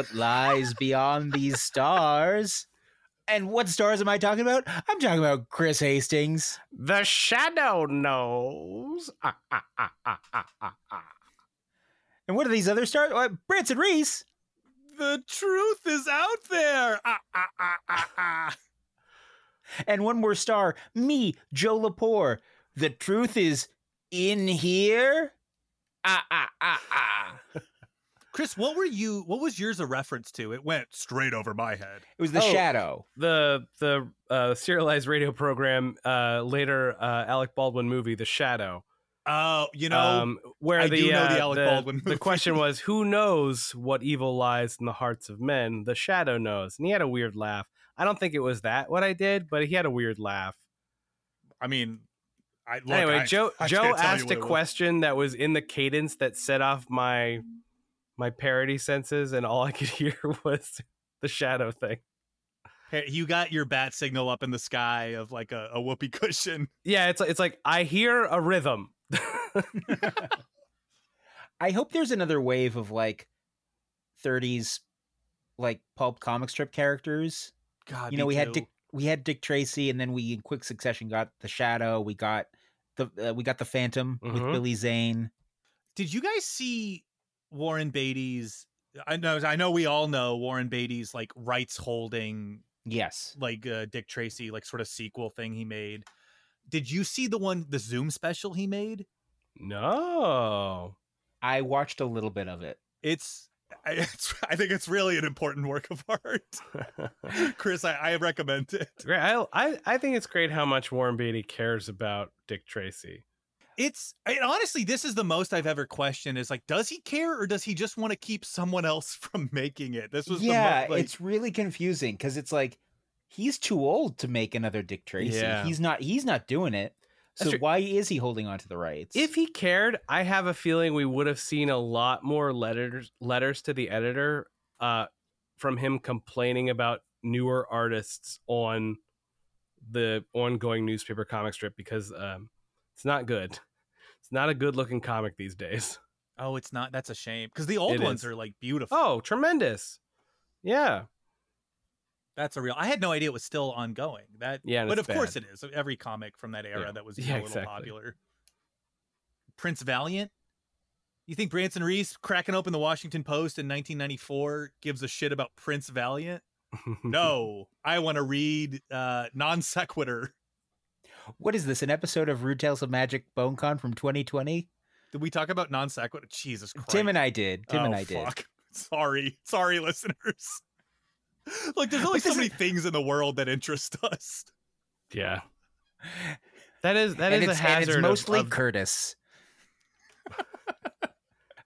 what lies beyond these stars? And what stars am I talking about? I'm talking about Chris Hastings. The shadow knows. Ah, ah, ah, ah, ah, ah, ah. And what are these other stars? Uh, Branson Reese. The truth is out there. Ah, ah, ah, ah, ah. And one more star, me, Joe Lepore. The truth is in here. Ah, ah, ah, ah. Chris, what were you? What was yours a reference to? It went straight over my head. It was the Oh. shadow. The the uh, serialized radio program uh, later uh, Alec Baldwin movie The Shadow. Oh, you know, um, where I the, do know the uh, Alec Baldwin The question was, who knows what evil lies in the hearts of men? The shadow knows, and he had a weird laugh. I don't think it was that what I did, but he had a weird laugh. I mean, I look, anyway, I- Joe I Joe can't tell you asked a it was. question that was in the cadence that set off my my parody senses, and all I could hear was the shadow thing. Hey, you got your bat signal up in the sky of like a, a whoopee cushion. Yeah, it's it's like I hear a rhythm. I hope there's another wave of like 30s like pulp comic strip characters. God, you know, me we had. Dick we had Dick Tracy and then we in quick succession got the Shadow, we got the uh, we got the Phantom with Mhm. Billy Zane. Did you guys see Warren Beatty's? I know, I know, we all know Warren Beatty's like rights holding, Yes. like uh, Dick Tracy, like sort of sequel thing he made. Did you see the one, the Zoom special he made? no. I watched a little bit of it. It's, I- it's, I think it's really an important work of art. Chris, I, I recommend it. Great. I, I I think it's great how much Warren Beatty cares about Dick Tracy. It's I, honestly, this is the most I've ever questioned. Is like, does he care or does he just want to keep someone else from making it? This was yeah, the mo- like, it's really confusing because it's like he's too old to make another Dick Tracy. Yeah. He's not he's not doing it. So why is he holding on to the rights? If he cared, I have a feeling we would have seen a lot more letters letters to the editor uh, from him complaining about newer artists on the ongoing newspaper comic strip because um, it's not good. It's not a good looking comic these days. oh, it's not. That's a shame because the old It ones is. are like beautiful. Oh, tremendous! Yeah, That's a real. I had no idea it was still ongoing. That Yeah, but of course it is. Every comic from that era Yeah. that was Yeah, a little exactly. popular. Prince Valiant. You think Branson Reese cracking open the Washington Post in 1994 gives a shit about Prince Valiant? No, I want to read uh, non sequitur. What is this? An episode of Rude Tales of Magic BoneCon from 2020? Did we talk about non sequitur? Jesus Christ! Tim and I did. Tim and Oh, I did. fuck. Sorry, sorry, listeners. Like, there's only But so many is- things in the world that interest us. yeah. That is that and is it's, a hazard. and it's of- mostly of- Curtis.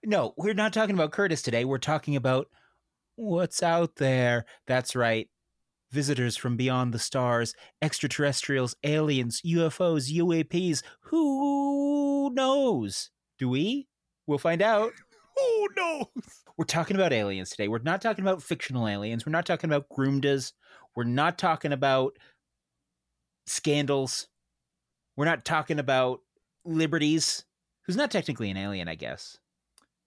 no, we're not talking about Curtis today. We're talking about what's out there. That's right. Visitors from beyond the stars, extraterrestrials, aliens, UFOs, UAPs. Who knows? Do we? We'll find out. Who knows? We're talking about aliens today. We're not talking about fictional aliens. We're not talking about Groomdas. We're not talking about scandals. We're not talking about liberties. Who's not technically an alien, I guess.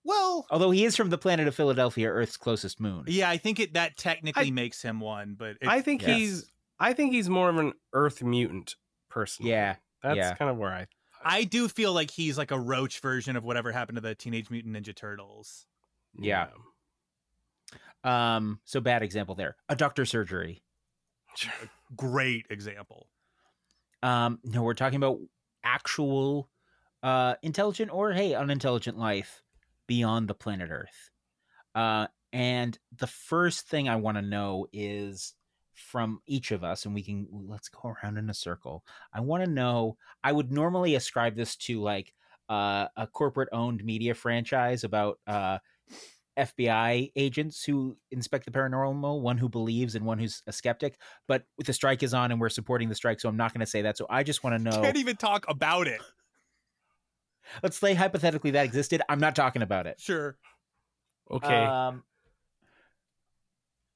Well, Although he is from the planet of Philadelphia, Earth's closest moon. yeah, I think it that technically I- makes him one, but it, I think yes. he's I think he's more of an Earth mutant personally. Yeah, that's yeah. kind of where I. I do feel like he's like a roach version of whatever happened to the Teenage Mutant Ninja Turtles. Yeah. Um, so bad example there. A doctor surgery. Great example. Um, no, we're talking about actual uh intelligent or hey, unintelligent life beyond the planet Earth. Uh and the first thing I want to know is from each of us and we can let's go around in a circle. I want to know I would normally ascribe this to like uh, a corporate owned media franchise about uh FBI agents who inspect the paranormal, one who believes and one who's a skeptic. But the strike is on and we're supporting the strike, so I'm not going to say that. So I just want to know. Can't even talk about it. Let's say hypothetically that existed. I'm not talking about it. Sure. Okay. Um,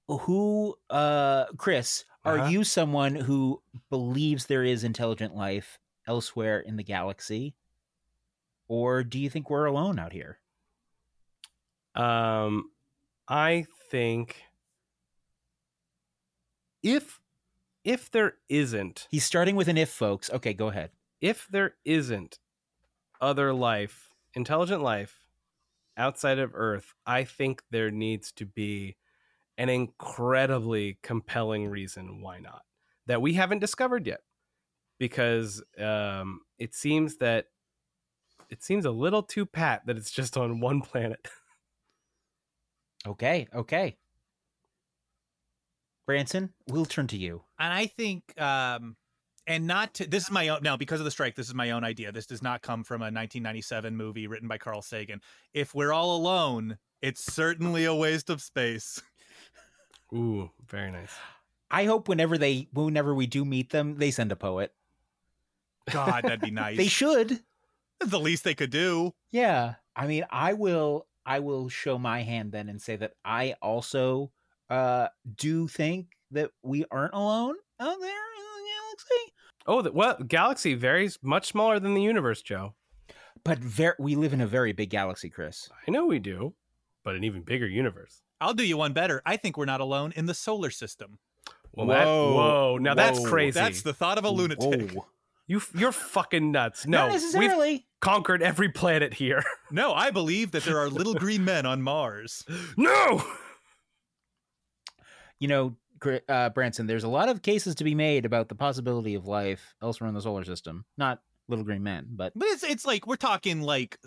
who, uh, Chris, are Uh-huh. you someone who believes there is intelligent life elsewhere in the galaxy? Or do you think we're alone out here? Um, I think if if there isn't He's starting with an if, folks. Okay, go ahead. if there isn't other life, intelligent life outside of Earth, I think there needs to be an incredibly compelling reason why not that we haven't discovered yet. Because um, it seems that it seems a little too pat that it's just on one planet. Okay, okay. Branson, we'll turn to you. and I think, um, and not to, this is my own now because of the strike. This is my own idea. This does not come from a 1997 movie written by Carl Sagan. If we're all alone, it's certainly a waste of space. Ooh, very nice. I hope whenever they whenever we do meet them, they send a poet. God, that'd be nice. They should. That's the least they could do. Yeah. I mean, I will I will show my hand then and say that I also uh do think that we aren't alone out there in the galaxy. Oh, the, well, galaxy varies much smaller than the universe, Joe. But ver- we live in a very big galaxy, Chris. I know we do, but an even bigger universe. I'll do you one better. I think we're not alone in the solar system. Well, that, Whoa. whoa, now that's crazy. That's the thought of a lunatic. Whoa. you, you're fucking nuts. No, Not we've conquered every planet here. No, I believe that there are little green men on Mars. no. You know, Gr- uh, Branson, there's a lot of cases to be made about the possibility of life elsewhere in the solar system. Not little green men, but But it's it's like we're talking like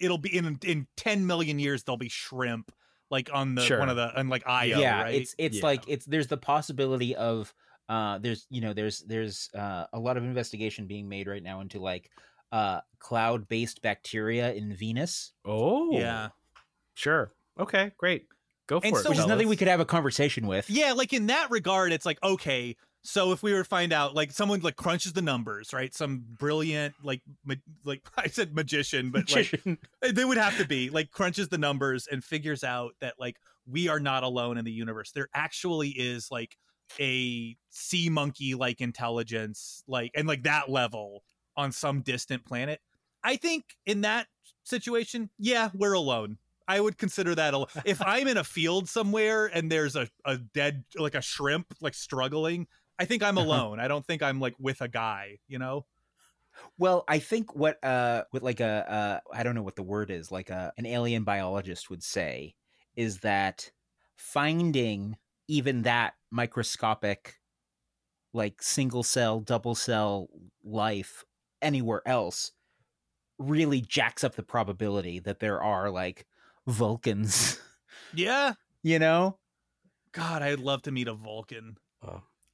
it'll be in in 10 million years there'll be shrimp like on the Sure. one of the on like Io, yeah, right? it's it's Yeah. like it's there's the possibility of uh there's you know there's there's uh, a lot of investigation being made right now into like uh cloud based bacteria in Venus, Oh, yeah. Sure. Okay, great. Go for And it. so- which is nothing we could have a conversation with. Yeah, like in that regard, it's like okay. So if we were to find out, like someone like crunches the numbers, right? Some brilliant, like, ma- like I said, magician, but like they would have to be like crunches the numbers and figures out that like we are not alone in the universe. There actually is like a sea monkey like intelligence, like and like that level on some distant planet. I think in that situation, yeah, we're alone. I would consider that al- if I'm in a field somewhere and there's a, a dead like a shrimp like struggling, I think I'm alone. I don't think I'm like with a guy, you know? Well, I think what uh what like a uh I don't know what the word is, like a an alien biologist would say is that finding even that microscopic like single cell, double cell life anywhere else really jacks up the probability that there are like Vulcans, Yeah. you know? God, I'd love to meet a Vulcan.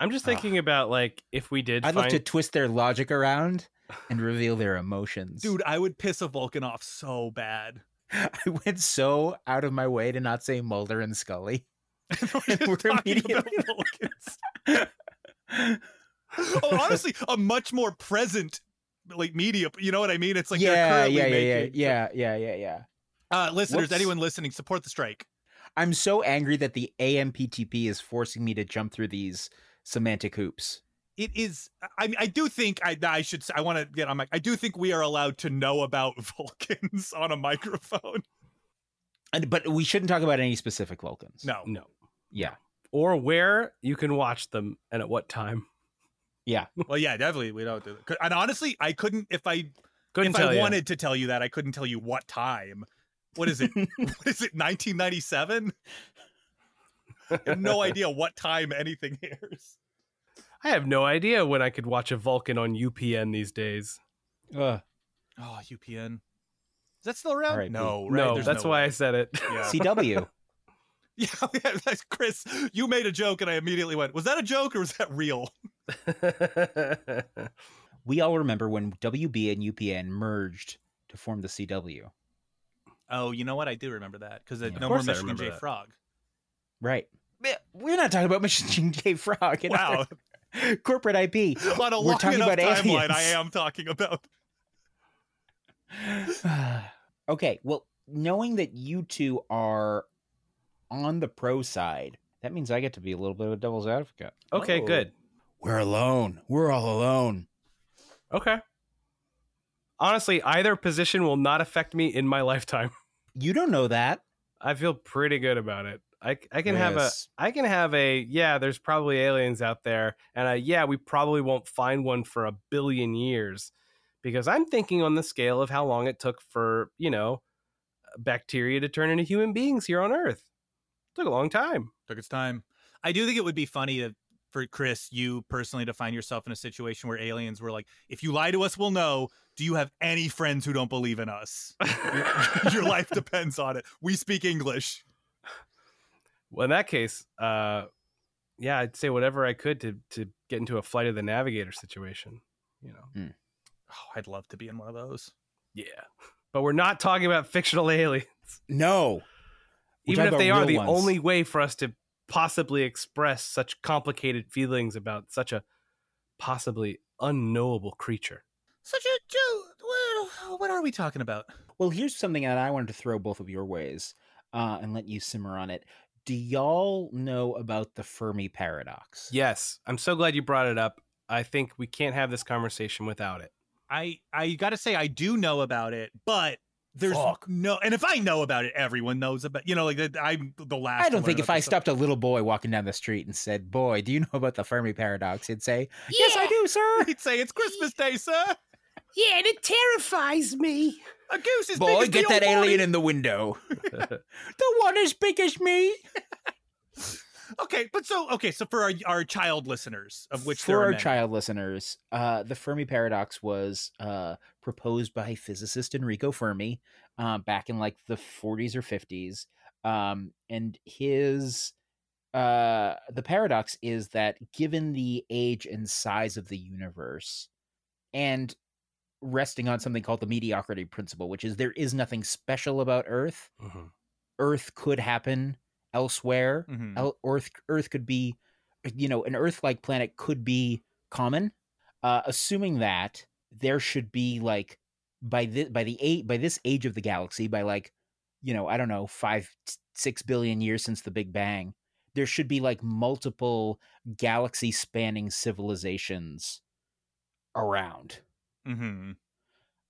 I'm just Ah. thinking about like if we did I'd find love to twist their logic around and reveal their emotions. Dude, I would piss a Vulcan off so bad. I went so out of my way to not say Mulder and Scully. We're And we're talking about immediately- Vulcans. oh, honestly, a much more present like media. You know what I mean? It's like they're yeah, currently yeah, yeah, yeah, yeah, yeah, yeah, yeah. Uh, listeners, Whoops. anyone listening, support the strike. I'm so angry that the AMPTP is forcing me to jump through these semantic hoops. It is. I mean I do think I I should. I want to get on my. I do think we are allowed to know about Vulcans on a microphone. And, but we shouldn't talk about any specific Vulcans. No, no, Yeah. or where you can watch them and at what time. Yeah. Well, yeah, definitely we don't do that. And honestly, I couldn't if I Couldn't if tell I you. wanted to tell you that, I couldn't tell you what time. What is it? what is it? 1997? I have no idea what time anything airs. I have no idea when I could watch a Vulcan on UPN these days. Ugh. Oh, UPN. Is that still around? R.I.P. No, right? no, There's that's no why way. I said it. Yeah. CW. yeah, yeah, that's Chris. You made a joke, and I immediately went, "Was that a joke or was that real?" we all remember when WB and UPN merged to form the CW. Oh, you know what? I do remember that because Yeah. no more course Michigan J that. Frog. Right. We're not talking about Michigan J Frog. and Wow, corporate IP. on a We're long talking about timeline, I am talking about. okay, well, knowing that you two are on the pro side, that means I get to be a little bit of a devil's advocate. okay, Oh. good. We're alone. We're all alone. Okay. Honestly, either position will not affect me in my lifetime. You don't know that. I feel pretty good about it. I I can have a I can have a yeah. There's probably aliens out there, and a, yeah, we probably won't find one for a billion years, because I'm thinking on the scale of how long it took for you know bacteria to turn into human beings here on Earth. took a long time. Took its time. I do think it would be funny to, for Chris, you personally, to find yourself in a situation where aliens were like, "If you lie to us, we'll know." Do you have any friends who don't believe in us? Your, your life depends on it. We speak English. Well, in that case, uh, yeah, I'd say whatever I could to to get into a flight of the navigator situation. You know, Oh, I'd love to be in one of those. yeah. But we're not talking about fictional aliens. No. We're even if they are real the ones. only way for us to possibly express such complicated feelings about such a possibly unknowable creature. Such a Joe. What, what are we talking about? Well, here's something that I wanted to throw both of your ways uh, and let you simmer on it. Do y'all know about the Fermi paradox? Yes, I'm so glad you brought it up. I think we can't have this conversation without it. I I got to say I do know about it, but there's Fuck. no. And if I know about it, everyone knows about. You know, like. I'm the last. I don't think if I this stuff. stopped a little boy walking down the street and said, Boy, do you know about the Fermi paradox? He'd say, Yes, I do, sir. He'd say it's Christmas Day, sir. Yeah, and it terrifies me. A goose is big Boy, as get the that alien morning. in the window. the one as big as me. Okay, but so okay, so for our, our child listeners, of which For there are our many, child listeners, uh, the Fermi paradox was uh, proposed by physicist Enrico Fermi uh, back in like the 40s or 50s. Um, and his uh, the paradox is that given the age and size of the universe, and resting on something called the mediocrity principle, which is there is nothing special about Earth. Earth could happen elsewhere. Mhm. El- Earth Earth could be, you know, an Earth-like planet could be common. Uh, assuming that there should be like by the by the eight by this age of the galaxy by like, you know, I don't know five six billion years since the Big Bang, there should be like multiple galaxy-spanning civilizations around, Mhm.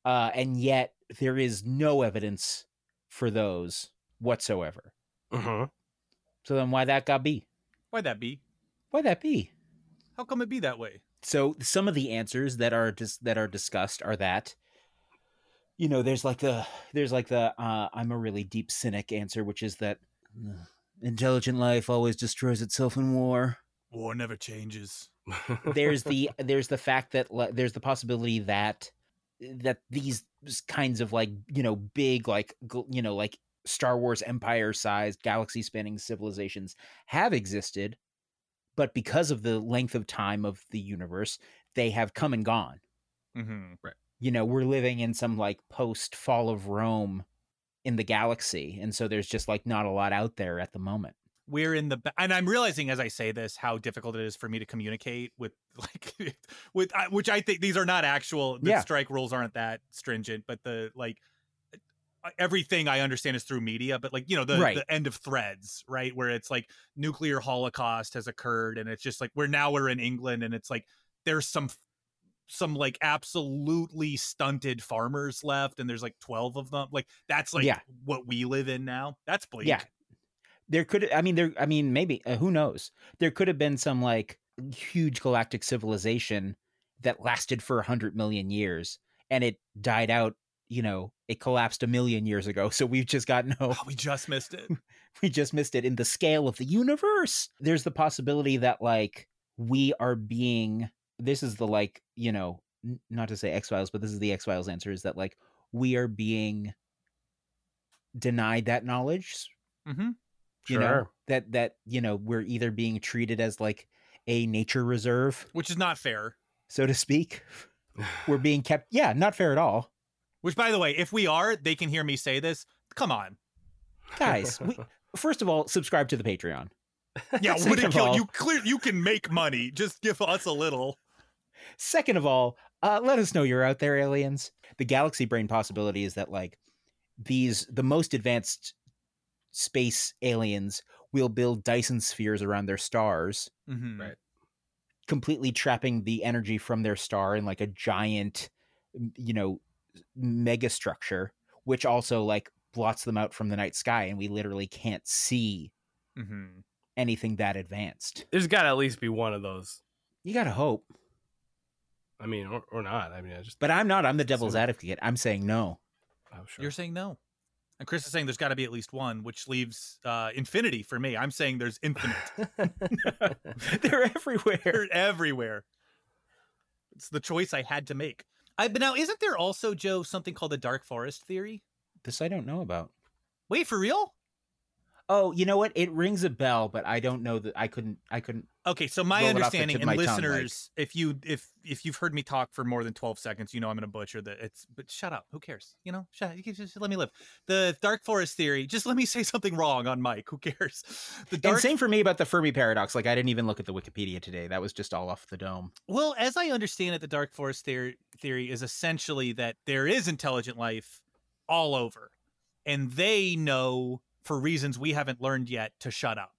uh, and yet there is no evidence for those whatsoever. Mm-hmm. So then, why that got be? Why'd that be? Why that be? How come it be that way? so some of the answers that are dis- that are discussed are that you know there's like the there's like the uh, i'm a really deep cynic answer which is that uh, intelligent life always destroys itself in war War never changes. there's the there's the fact that li- there's the possibility that that these kinds of like you know big like gl- you know like star wars empire sized galaxy spanning civilizations have existed but because of the length of time of the universe they have come and gone hmm you know we're living in some like post fall of rome in the galaxy and so there's just like not a lot out there at the moment We're in the and I'm realizing as I say this how difficult it is for me to communicate with like with which I think these are not actual. The Yeah. strike rules aren't that stringent, but the like everything I understand is through media. But like you know the Right. the end of threads, right, where it's like nuclear holocaust has occurred, and it's just like we're now we're in England, and it's like there's some some like absolutely stunted farmers left and there's like 12 of them like that's like Yeah. what we live in now that's bleak Yeah. there could i mean there i mean maybe uh, who knows there could have been some like huge galactic civilization that lasted for a hundred million years and it died out you know it collapsed a million years ago so we've just got no Oh, we just missed it. we just missed it in the scale of the universe. There's the possibility that like we are being this is the like you know n- not to say x-files but this is the x-files answer is that like we are being denied that knowledge hmm you know that that you know we're either being treated as like a nature reserve Which is not fair. so to speak. We're being kept yeah not fair at all Which, by the way, if we are, they can hear me say this. Come on. guys we, first of all subscribe to the patreon Yeah, Second would it of kill all- you? Clear, you can make money. Just give us a little. second of all uh, let us know you're out there aliens the galaxy brain possibility is that like these the most advanced space aliens will build dyson spheres around their stars Mhm. Right. completely trapping the energy from their star in like a giant you know mega structure which also like blots them out from the night sky and we literally can't see Mhm. anything that advanced. There's got to at least be one of those. You gotta hope, I mean, or, or not. I mean, I just but I'm not. I'm the devil's So- advocate. I'm saying no. oh, sure. You're saying no. And Chris is saying there's got to be at least one, which leaves uh, infinity for me. I'm saying there's infinite. They're everywhere. They're everywhere. It's the choice I had to make. I, but now, isn't there also, Joe, something called the dark forest theory? This I don't know about. Wait, for real? Oh, you know what? It rings a bell, but I don't know that I couldn't. I couldn't. Okay, so my Roll it off the understanding, and my tongue, like- listeners, if you if if you've heard me talk for more than twelve seconds, you know I'm going to butcher that. It's but shut up. Who cares? You know, shut. You can just let me live. The dark forest theory. Just let me say something wrong on Mike. Who cares? The dark And same for me about the Fermi paradox. Like I didn't even look at the Wikipedia today. That was just all off the dome. Well, as I understand it, the dark forest theory, theory is essentially that there is intelligent life all over, and they know for reasons we haven't learned yet to shut up.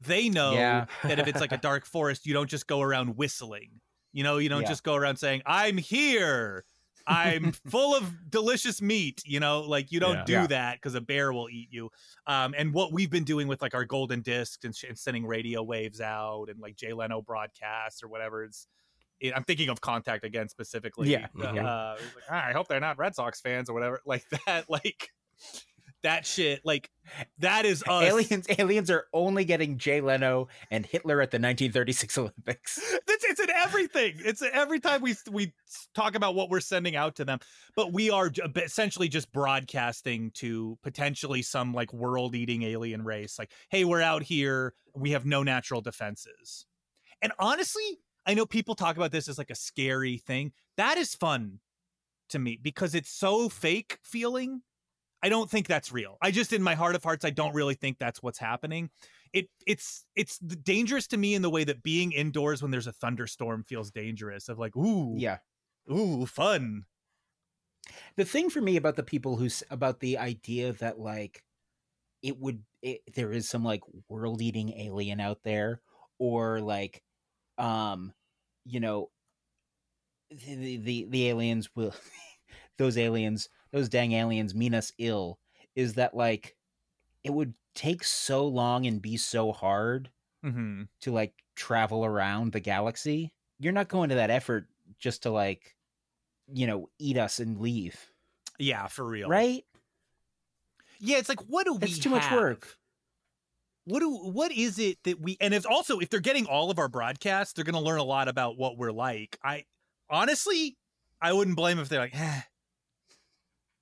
They know Yeah. that if it's like a dark forest, you don't just go around whistling. You know, you don't Yeah. just go around saying, "I'm here." I'm full of delicious meat, you know, like you don't Yeah. do Yeah. that because a bear will eat you. Um, and what we've been doing with like our golden discs and, sh- and sending radio waves out and like Jay Leno broadcasts or whatever it's. It, I'm thinking of Contact again specifically. Yeah, Uh, yeah. uh, like, "Ah, I hope they're not Red Sox fans or whatever. Like that, like that shit. Like that is us. Aliens, aliens are only getting Jay Leno and Hitler at the 1936 Olympics. It's, it's in everything. It's every time we we talk about what we're sending out to them, but we are essentially just broadcasting to potentially some like world-eating alien race. Like, hey, we're out here. We have no natural defenses. And honestly, I know people talk about this as like a scary thing. That is fun to me because it's so fake feeling. I don't think that's real. I just in my heart of hearts I don't really think that's what's happening. It it's it's dangerous to me in the way that being indoors when there's a thunderstorm feels dangerous of like ooh Yeah. ooh fun. The thing for me about the people who's about the idea that like it would it, there is some like world eating alien out there or like um you know the, the, the aliens will those aliens those dang aliens mean us ill is that like it would take so long and be so hard Mm-hmm. to like travel around the galaxy you're not going to that effort just to like you know eat us and leave Yeah, for real. right Yeah, it's like what do we That's too much work. What do what is it that we and if also if they're getting all of our broadcasts, they're gonna learn a lot about what we're like. I honestly I wouldn't blame if they're like, eh.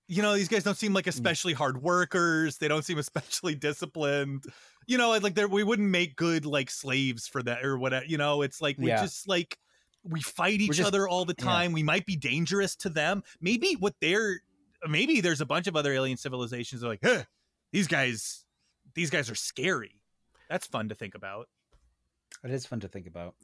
You know, these guys don't seem Mm. like especially hard workers. They don't seem especially disciplined. You know, like they're we wouldn't make good like slaves for that or whatever. You know, it's like we Yeah. just like we fight each just- other all the yeah. time. We might be dangerous to them. Maybe what they're maybe there's a bunch of other alien civilizations that are like, huh, these guys these guys are scary. That's fun to think about. It is fun to think about.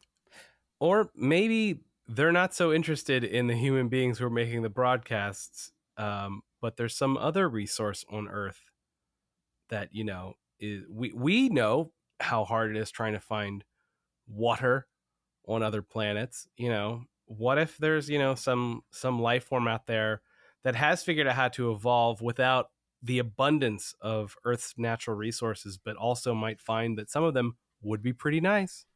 or maybe they're not so interested in the human beings who are making the broadcasts um, but there's some other resource on earth that you know is we we know how hard it is trying to find water on other planets you know? What if there's you know some some life form out there that has figured out how to evolve without the abundance of earth's natural resources but also might find that some of them would be pretty nice?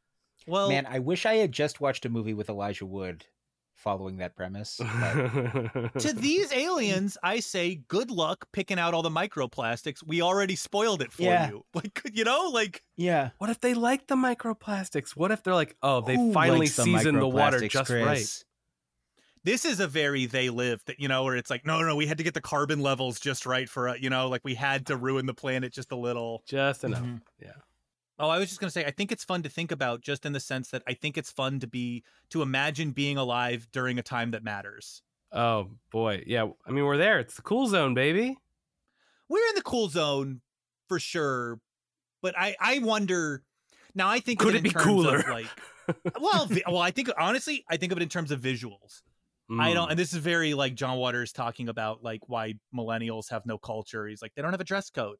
Well, Man, I wish I had just watched a movie with Elijah Wood following that premise. but- to these aliens, I say good luck picking out all the microplastics. We already spoiled it for Yeah. you. Like, you know, like yeah. What if they like the microplastics? What if they're like, oh, they Who finally likes the seasoned the water just Chris? right? this is a very they live that you know where it's like no no we had to get the carbon levels just right for uh, you know like we had to ruin the planet just a little Just enough. Mhm. Oh i was just going to say i think it's fun to think about just in the sense that i think it's fun to be to imagine being alive during a time that matters Oh boy, yeah. I mean, we're there. It's the cool zone, baby. we're in the cool zone for sure but i i wonder now i think Could it in be cooler? like well well i think honestly i think of it in terms of visuals I don't, Mm. and this is very like John Waters talking about like why millennials have no culture. He's like, they don't have a dress code.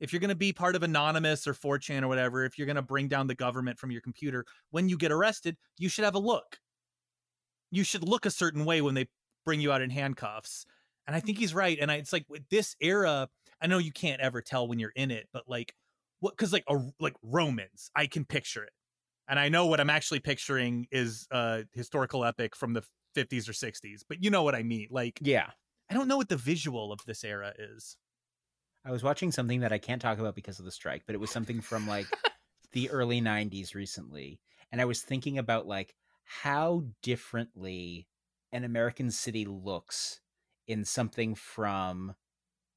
If you're going to be part of Anonymous or 4chan or whatever, if you're going to bring down the government from your computer, when you get arrested, you should have a look. You should look a certain way when they bring you out in handcuffs. And I think he's right. And I, it's like with this era, I know you can't ever tell when you're in it, but like what because like a like Romans, I can picture it, and I know what I'm actually picturing is a historical epic from the 50s or 60s, but you know what I mean. Like, Yeah. I don't know what the visual of this era is. I was watching something that I can't talk about because of the strike, but it was something from like the early 90s recently. And I was thinking about like how differently an American city looks in something from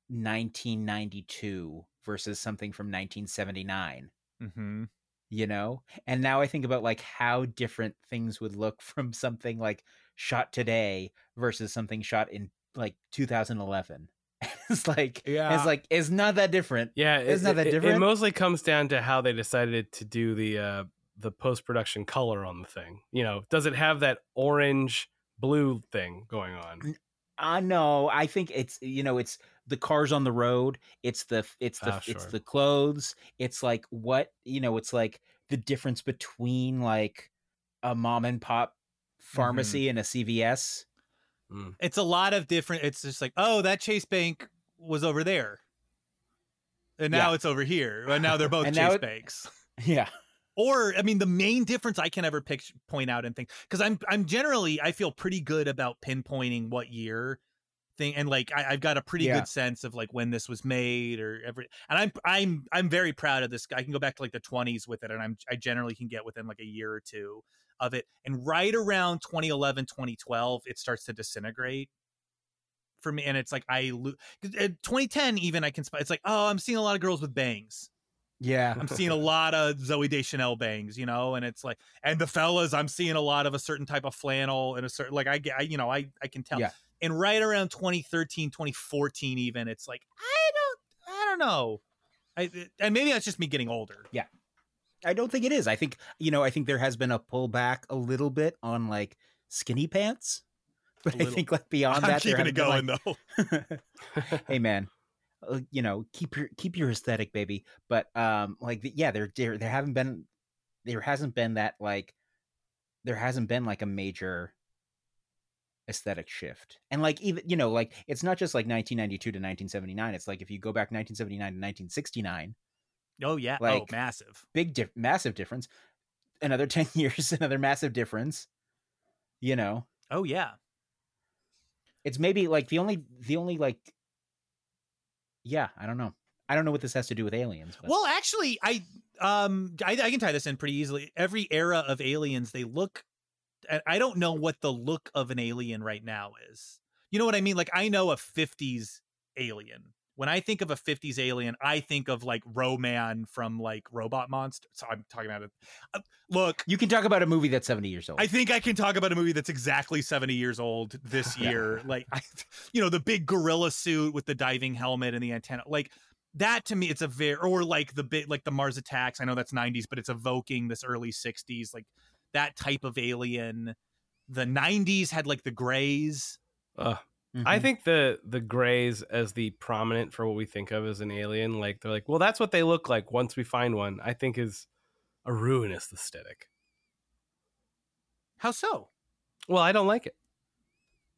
1992 versus something from 1979, Mm-hmm. you know? And now I think about like how different things would look from something like shot today versus something shot in like 2011. it's like Yeah. it's like it's not that different. Yeah, Isn't that that it, it- It mostly comes down to how they decided to do the uh, the post production color on the thing. You know, does it have that orange blue thing going on? I know. I think it's you know it's the cars on the road. It's the it's the it's sure. the clothes. It's like what you know. It's like the difference between like a mom and pop pharmacy and a CVS. Mm. It's a lot of different. It's just like, oh, that Chase Bank was over there, and now Yeah. it's over here, and now they're both Chase it- Banks. Yeah, or I mean, the main difference I can ever pick, point out and think because I'm I'm generally I feel pretty good about pinpointing what year thing and like I, I've got a pretty Yeah. good sense of like when this was made or every and I'm I'm I'm very proud of this. I can go back to like the 20s with it, and I'm I generally can get within like a year or two of it. And right around 2011, 2012, it starts to disintegrate for me, and it's like I lo- uh, 2010 even I can spot. It's like oh, I'm seeing a lot of girls with bangs. yeah, I'm seeing a lot of Zooey Deschanel bangs, you know, and it's like, and the fellas, I'm seeing a lot of a certain type of flannel and a certain, like, I get, I, you know, I, I can tell. Yeah. And right around 2013, 2014, even, it's like, I don't, I don't know. I, and maybe that's just me getting older. Yeah i don't think it is. I think you know. I think there has been a pullback a little bit on like skinny pants, but I think like beyond I'm that, keeping it going been, though. like- hey man uh, you know keep your keep your aesthetic baby but um like yeah there there there haven't been there hasn't been that like there hasn't been like a major aesthetic shift and like even you know like it's not just like 1992 to 1979 it's like if you go back 1979 to 1969 Oh, yeah. oh, Like- massive. big diff- massive difference another 10 years another massive difference you know Oh, yeah. It's maybe like the only the only like yeah i don't know i don't know what this has to do with aliens but Well, actually, I, um, I, I can tie this in pretty easily. Every era of aliens, they look, I- don't know what the look of an alien right now is. You know what I mean? Like, I know a 50s alien. When I think of a 50s alien, I think of like Ro-Man from like Robot Monster. So I'm talking about it. Uh, look, you can talk about a movie that's 70 years old I think I can talk about a movie that's exactly 70 years old this Yeah. year. Like, I, you know, the big gorilla suit with the diving helmet and the antenna. Like, that to me, it's a very, or like the bit, like the Mars attacks. I know that's 90s, but it's evoking this early 60s, like that type of alien. The 90s had like the grays. Uh, Mhm. I think the the grays as the prominent for what we think of as an alien, like they're like, well, that's what they look like once we find one. I think is a ruinous aesthetic. How so? Well, I don't like it.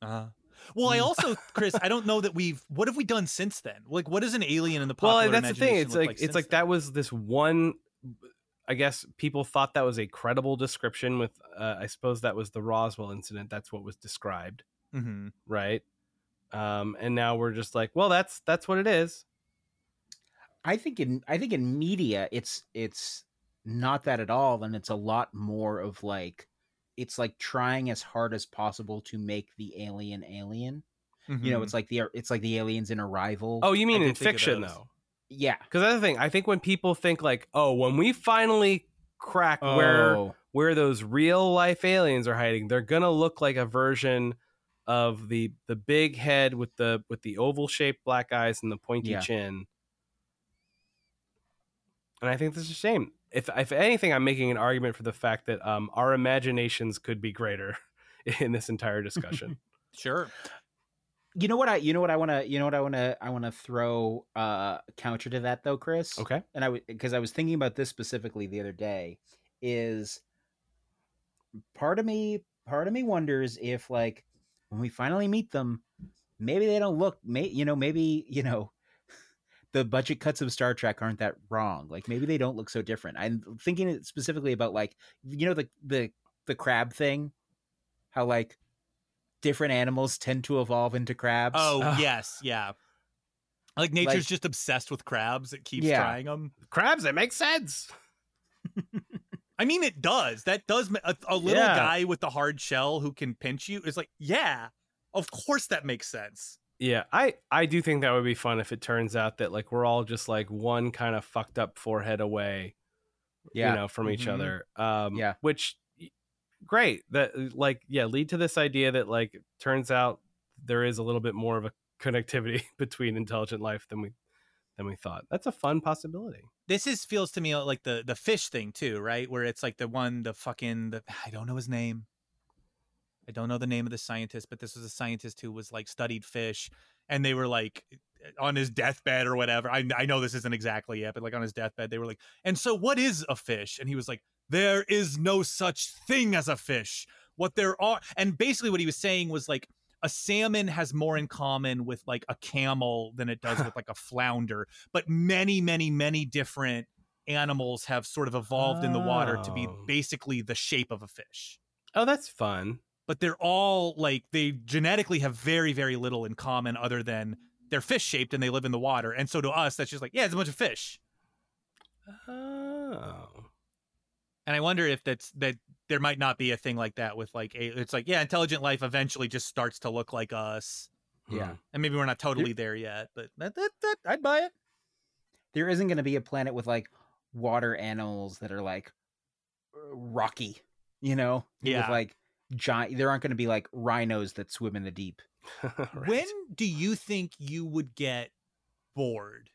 Uh, well, I Mm. also, Chris, I don't know that we've. What have we done since then? Like, what is an alien in the popular? Well, that's the thing. It's look like, it's like then? that was this one. I guess people thought that was a credible description. With uh, I suppose that was the Roswell incident. That's what was described, Mhm. right? Um, and now we're just like, well, that's that's what it is. I think in I think in media it's it's not that at all and it's a lot more of like it's like trying as hard as possible to make the alien alien. You know, it's like the it's like the aliens in Arrival. Oh, you mean in fiction though? yeah. Because that's the thing. I think when people think like, oh, when we finally crack where Oh. where those real life aliens are hiding, they're gonna look like a version of the the big head with the with the oval shaped black eyes and the pointy Yeah. chin. And I think this is a shame. If if anything, I'm making an argument for the fact that um, our imaginations could be greater in this entire discussion. Sure. You know what I you know what I want to you know what I want to I want to throw uh counter to that though, Chris. okay. and I because I was thinking about this specifically the other day is part of me part of me wonders if like when we finally meet them maybe they don't look may you know maybe you know the budget cuts of Star Trek aren't that wrong. Like maybe they don't look so different. I'm thinking specifically about like you know the the the crab thing, how like different animals tend to evolve into crabs. Oh Ugh. yes, yeah. Like nature's Like- just obsessed with crabs. It keeps Yeah. trying them. Crabs, it makes sense. I mean, it does. That does a, a little Yeah. guy with the hard shell who can pinch you is like, yeah, of course that makes sense. Yeah, I I do think that would be fun if it turns out that like we're all just like one kind of fucked up forehead away, yeah. you know, from each Mhm. other. Um, Yeah. which great that like yeah lead to this idea that like turns out there is a little bit more of a connectivity between intelligent life than we than we thought. That's a fun possibility. This is feels to me uh, like the the fish thing too, right? Where it's like the one, the fucking, the I don't know his name. I don't know the name of the scientist, but this was a scientist who was like studied fish, and they were like eh, on his deathbed or whatever. I I know this isn't exactly yet, but like on his deathbed, they were like, and so what is a fish? And he was like, there is no such thing as a fish. What there are, and basically what he was saying was like a salmon has more in common with like a camel than it does with like a flounder, but many, many, many different animals have sort of evolved in the water to be Oh. basically the shape of a fish Oh, that's fun. but they're all like they genetically have very very little in common other than they're fish shaped and they live in the water and so to us that's just like yeah it's a bunch of fish Oh. and i wonder if that's that there might not be a thing like that with like a, it's like yeah intelligent life eventually just starts to look like us Yeah. Hmm. and maybe we're not totally there yet but that, that, that i'd buy it There isn't going to be a planet with like water animals that are like rocky, you know? Yeah. With like giant there aren't going to be like rhinos that swim in the deep. Right. when do you think you would get bored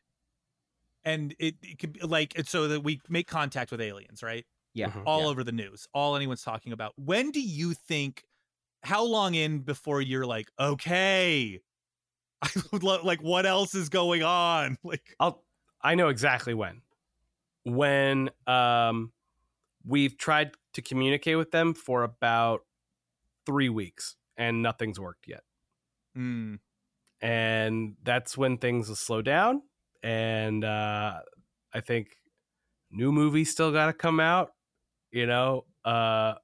and it, it could be like it's so that we make contact with aliens right Yeah. Mhm. all yeah. over the news all anyone's talking about when do you think how long in before you're like okay I would lo- like what else is going on like I'll I know exactly when. When um we've tried to communicate with them for about 3 weeks and nothing's worked yet. mm, And that's when things will slow down and uh I think new movies still got to come out, you know, uh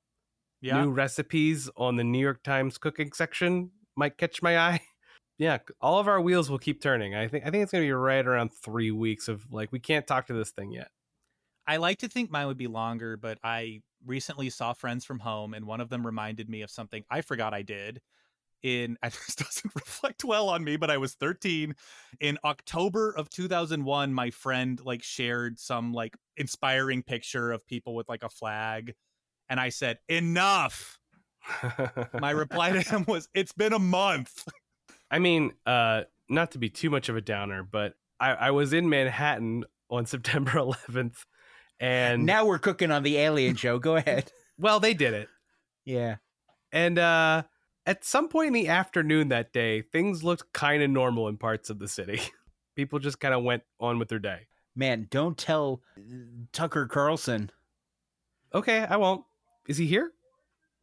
yeah new recipes on the New York Times cooking section might catch my eye. Yeah, all of our wheels will keep turning. I think I think it's going to be right around 3 weeks of like we can't talk to this thing yet. I like to think mine would be longer, but I recently saw friends from home, and one of them reminded me of something I forgot I did. In and this doesn't reflect well on me, but I was 13 in October of 2001. My friend like shared some like inspiring picture of people with like a flag, and I said, "Enough." My reply to him was, "It's been a month." I mean, uh, not to be too much of a downer, but I, I was in Manhattan on September 11th, and now we're cooking on the alien show. Go ahead. well, they did it. Yeah. And uh, at some point in the afternoon that day, things looked kind of normal in parts of the city. People just kind of went on with their day. Man, don't tell uh, Tucker Carlson. Okay, I won't. Is he here?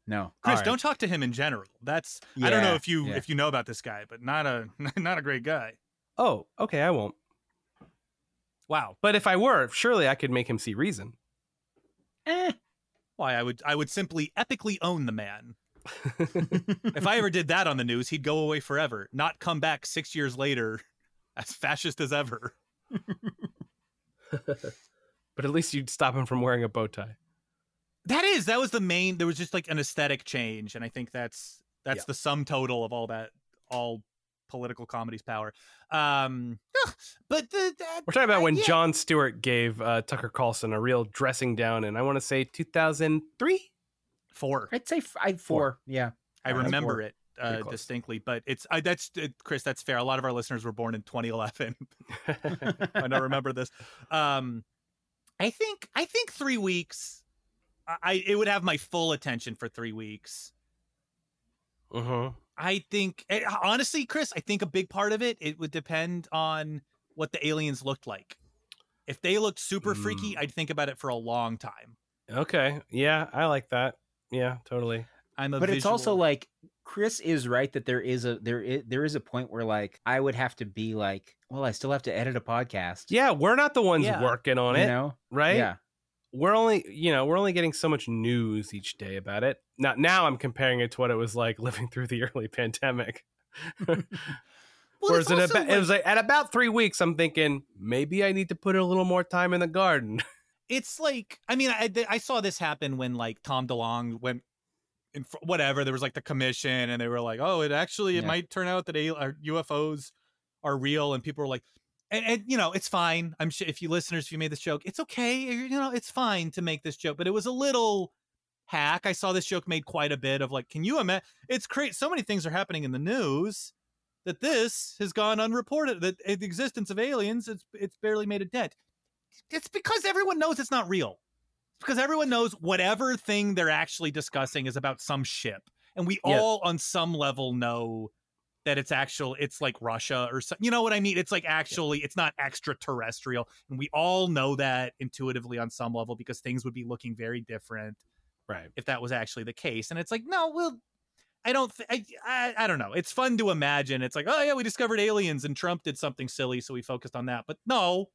No. Chris, All right. don't talk to him in general. That's I don't know if you yeah. if you know about this guy, but not a not a great guy. Oh, okay, I won't. Wow. But if I were, surely I could make him see reason. Eh. Why I would I would simply epically own the man. if I ever did that on the news, he'd go away forever, not come back six years later as fascist as ever. but at least you'd stop him from wearing a bow tie. That is, that was the main. There was just like an aesthetic change, and I think that's that's Yeah. the sum total of all that, all political comedy's power. Um, but the, We're talking about when yeah. Jon Stewart gave uh, Tucker Carlson a real dressing down, and I want to say 2003. Four, I'd say f- I four. Yeah. I All right, remember it uh, distinctly, but it's I, that's uh, Chris. That's fair. A lot of our listeners were born in 2011. I don't remember this. Um, I think I think three weeks. I- I it would have my full attention for three weeks. uh-huh. I think eh, honestly, Chris, I think a big part of it it would depend on what the aliens looked like. If they looked super freaky, Mm. I'd think about it for a long time. Okay. Yeah, I like that. Yeah, totally. I'm a but it's also like Chris is right that there is a there is there is a point where like I would have to be like, well, I still have to edit a podcast. Yeah, we're not the ones Yeah. working on you it, know, right? Yeah, We're only, you know, we're only getting so much news each day about it. Now, now I'm comparing it to what it was like living through the early pandemic. Well, Whereas it, also about, it was like at about three weeks, I'm thinking maybe I need to put a little more time in the garden. it's like I mean I I saw this happen when like Tom DeLonge went in fr- whatever there was like the commission and they were like oh it actually it Yeah. might turn out that A- UFOs are real and people were like and, and you know it's fine. I'm sure if you listeners if you made this joke it's okay. You know it's fine to make this joke but it was a little hack. I saw this joke made quite a bit of like can you imagine it's great so many things are happening in the news that this has gone unreported that eh, the existence of aliens it's it's barely made a dent it's because everyone knows it's not real. It's because everyone knows whatever thing they're actually discussing is about some ship. And we all on some level know that it's actual it's like Russia or something. You know what I mean? It's like actually it's not extraterrestrial. And we all know that intuitively on some level because things would be looking very different Right. if that was actually the case. And it's like, no, we'll I don't, th- I, I, I don't know. It's fun to imagine. It's like, oh yeah, we discovered aliens and Trump did something silly, so we focused on that. But no,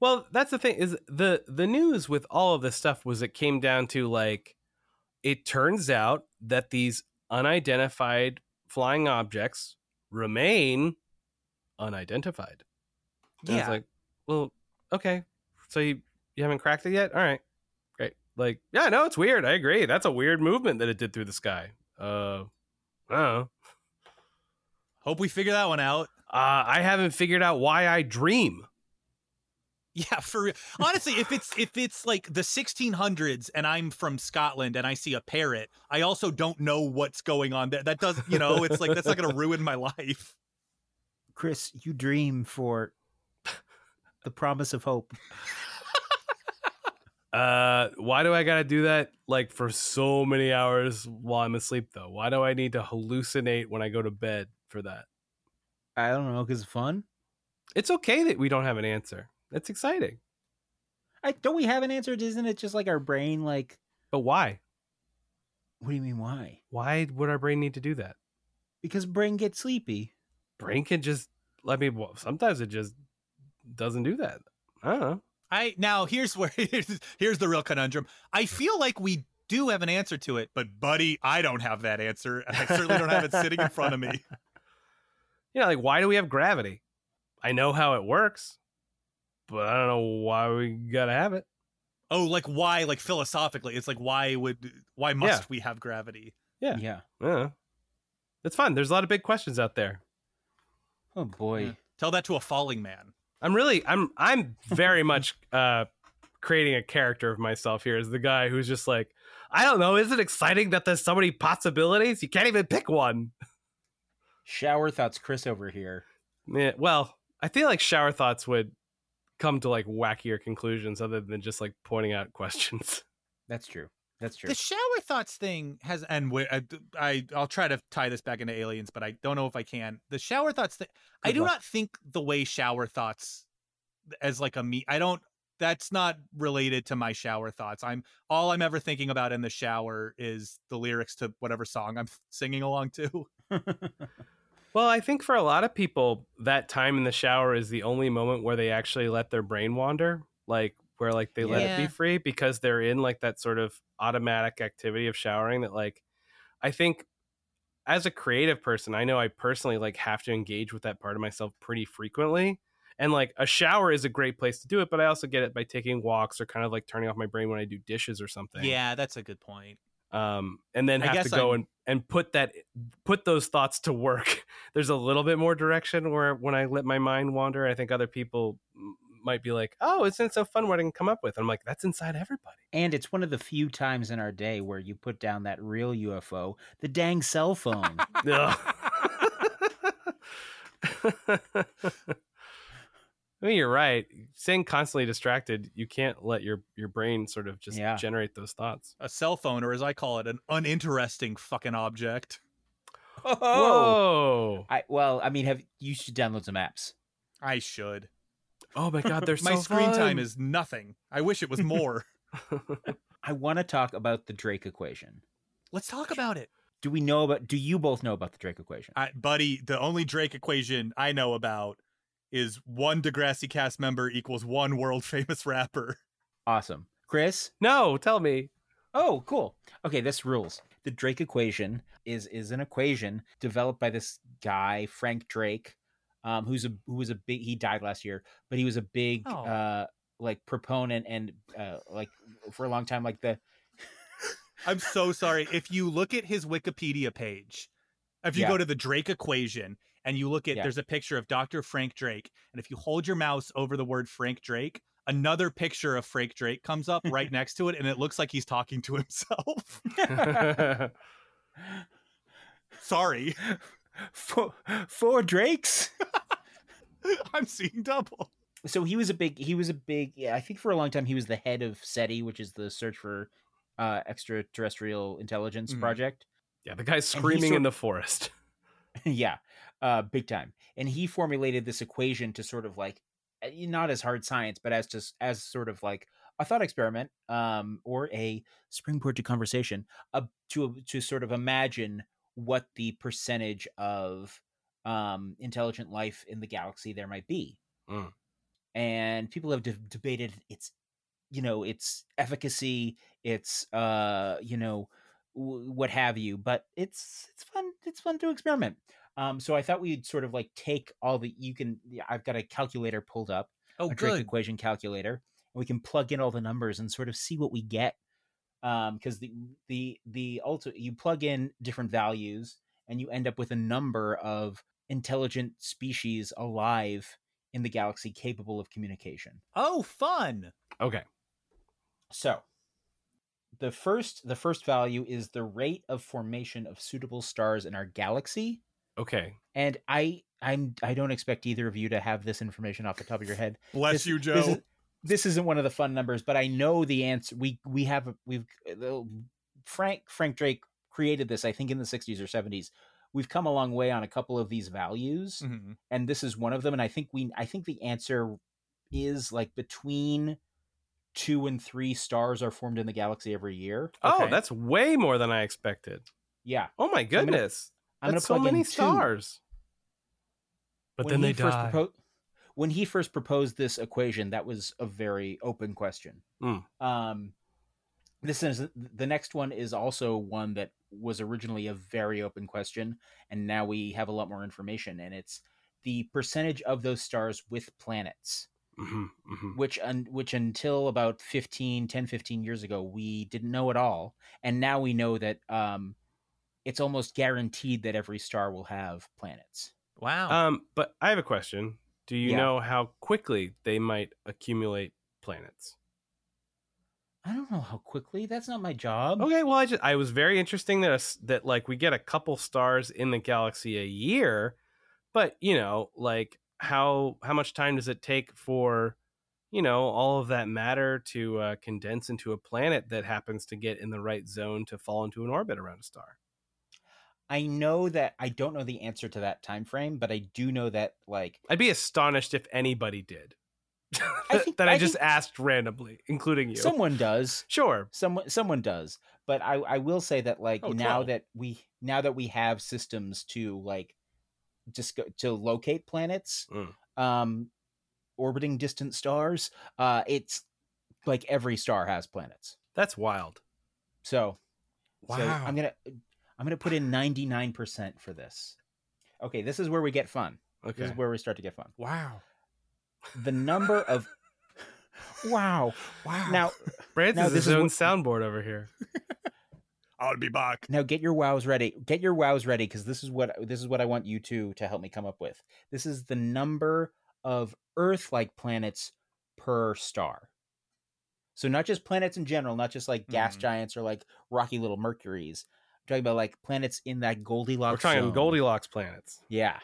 Well, that's the thing is the the news with all of this stuff was it came down to like it turns out that these unidentified flying objects remain unidentified. And yeah, It's like, well, okay. So you you haven't cracked it yet? All right. Great. Like, yeah, no, it's weird. I agree. That's a weird movement that it did through the sky. Uh I don't know. hope we figure that one out. Uh, I haven't figured out why I dream. Yeah, for real. Honestly, if it's if it's like the 1600s and I'm from Scotland and I see a parrot, I also don't know what's going on there. That does, you know, it's like that's not going to ruin my life. Chris, you dream for the promise of hope. Uh, why do I gotta do that like for so many hours while I'm asleep though? Why do I need to hallucinate when I go to bed for that? I don't know because it's fun. It's okay that we don't have an answer. That's exciting. I don't we have an answer? Isn't it just like our brain? Like, But why? what do you mean? Why? Why would our brain need to do that? Because brain gets sleepy. Brain can just let me. Well, sometimes it just doesn't do that. I don't know. I now here's where here's, here's the real conundrum. I feel like we do have an answer to it, but buddy, I don't have that answer, and I certainly don't have it sitting in front of me. Yeah, like why do we have gravity? I know how it works, but I don't know why we gotta have it. Oh, like why? Like philosophically, it's like why would why must Yeah. we have gravity? Yeah. Yeah. Yeah, it's fun. There's a lot of big questions out there. Oh boy. Yeah. Tell that to a falling man. I'm really I'm I'm very much uh creating a character of myself here as the guy who's just like, I don't know, is it exciting that there's so many possibilities? You can't even pick one. Shower thoughts, Chris over here. Yeah, well, I feel like shower thoughts would come to like wackier conclusions other than just like pointing out questions. That's true. That's true. The shower thoughts thing has, and wi- I, I, I'll try to tie this back into aliens, but I don't know if I can. The shower thoughts thing, I do luck. not think the way shower thoughts as like a me. I don't. That's not related to my shower thoughts. I'm all I'm ever thinking about in the shower is the lyrics to whatever song I'm singing along to. Well, I think for a lot of people, that time in the shower is the only moment where they actually let their brain wander, like where like they let it be free because they're in like that sort of automatic activity of showering that like I think as a creative person, I know I personally like have to engage with that part of myself pretty frequently. And like a shower is a great place to do it, but I also get it by taking walks or kind of like turning off my brain when I do dishes or something Yeah, that's a good point. Um, and then I have to go I'm- and, and put that put those thoughts to work. There's a little bit more direction where when I let my mind wander, I think other people might be like, "Oh, isn't it so fun what I can come up with?" I'm like, "That's inside everybody." and it's one of the few times in our day where you put down that real UFO, the dang cell phone. Ugh. I mean, you're right. Staying constantly distracted, you can't let your your brain sort of just Yeah. generate those thoughts. A cell phone, or as I call it, an uninteresting fucking object. Oh. Whoa! I well, I mean, have you should download some apps. I should. Oh my god, they're My so screen time is nothing. I wish it was more. I want to talk about the Drake equation. Let's talk about it. do we know about? Do you both know about the Drake equation? I, buddy, the only Drake equation I know about is one Degrassi cast member equals one world famous rapper. Awesome, Chris. No, tell me. Oh, cool. Okay, this rules. The Drake equation is is an equation developed by this guy Frank Drake, um, who's a who was a big. He died last year, but he was a big Oh. uh, like proponent and uh, like for a long time, like the I'm so sorry. If you look at his Wikipedia page, if you Yeah. go to the Drake equation and you look at, Yeah. there's a picture of Dr. Frank Drake. And if you hold your mouse over the word Frank Drake, another picture of Frank Drake comes up right next to it. And it looks like he's talking to himself. sorry. four, four Drakes. I'm seeing double. so he was a big he was a big yeah i think for a long time he was the head of seti which is the search for uh extraterrestrial intelligence Mhm. project yeah, the guy's screaming sort- in the forest. yeah uh big time. And he formulated this equation to sort of like uh, not as hard science but as just as sort of like a thought experiment um or a springboard to conversation uh, to to sort of imagine what the percentage of um intelligent life in the galaxy there might be. Mm. and people have de- debated its you know its efficacy its uh you know w- what have you but it's it's fun it's fun to experiment um so i thought we'd sort of like take all the you can i've got a calculator pulled up Oh, a Drake equation calculator and we can plug in all the numbers and sort of see what we get um because the the the ulti- you plug in different values and you end up with a number of intelligent species alive in the galaxy capable of communication Oh, fun. Okay. so the first the first value is the rate of formation of suitable stars in our galaxy Okay. and i i'm i don't expect either of you to have this information off the top of your head Bless This- you, Joe. This, is, this isn't one of the fun numbers, but I know the answer. We we have we've the- Frank Frank Drake created this. I think in the '60s or '70s. We've come a long way on a couple of these values, Mhm. and this is one of them. And I think we I think the answer is like between two and three stars are formed in the galaxy every year. Oh, that's way more than I expected. Yeah, Oh my goodness. I'm that's gonna so plug in many two. stars. But When then they first die. propo- when he first proposed this equation, that was a very open question. Mm. Um, this is the next one is also one that was originally a very open question, and now we have a lot more information, and it's the percentage of those stars with planets, Mhm, mhm. which un- which until about 15, 10, 15 years ago, we didn't know at all, and now we know that um, it's almost guaranteed that every star will have planets. Wow. Um, but I have a question. Do you Yeah. know how quickly they might accumulate planets? I don't know how quickly. That's not my job. Okay, well, I just I was very interesting that us that like we get a couple stars in the galaxy a year, but you know, like how how much time does it take for you know all of that matter to uh, condense into a planet that happens to get in the right zone to fall into an orbit around a star? I know that I don't know the answer to that time frame, but I do know that like I'd be astonished if anybody did. I think- that I, I just asked randomly, including you. someone does. sure. someone someone does but i i will say that like Oh, now 12. that we now that we have systems to like just to locate planets Mm. um orbiting distant stars uh it's like every star has planets That's wild. so so Wow. i'm gonna i'm gonna put in 99% for this okay this is where we get fun this is where we start to get fun wow. the number of wow Wow. now Branson's Now, his this is own what- soundboard over here. I'll be back. Now get your wows ready. Get your wows ready because this is what this is what I want you two to help me come up with. This is the number of Earth-like planets per star. So not just planets in general, not just like gas Mhm. giants or like rocky little Mercuries. Talking about like planets in that Goldilocks. We're talking zone. Goldilocks planets. Yeah.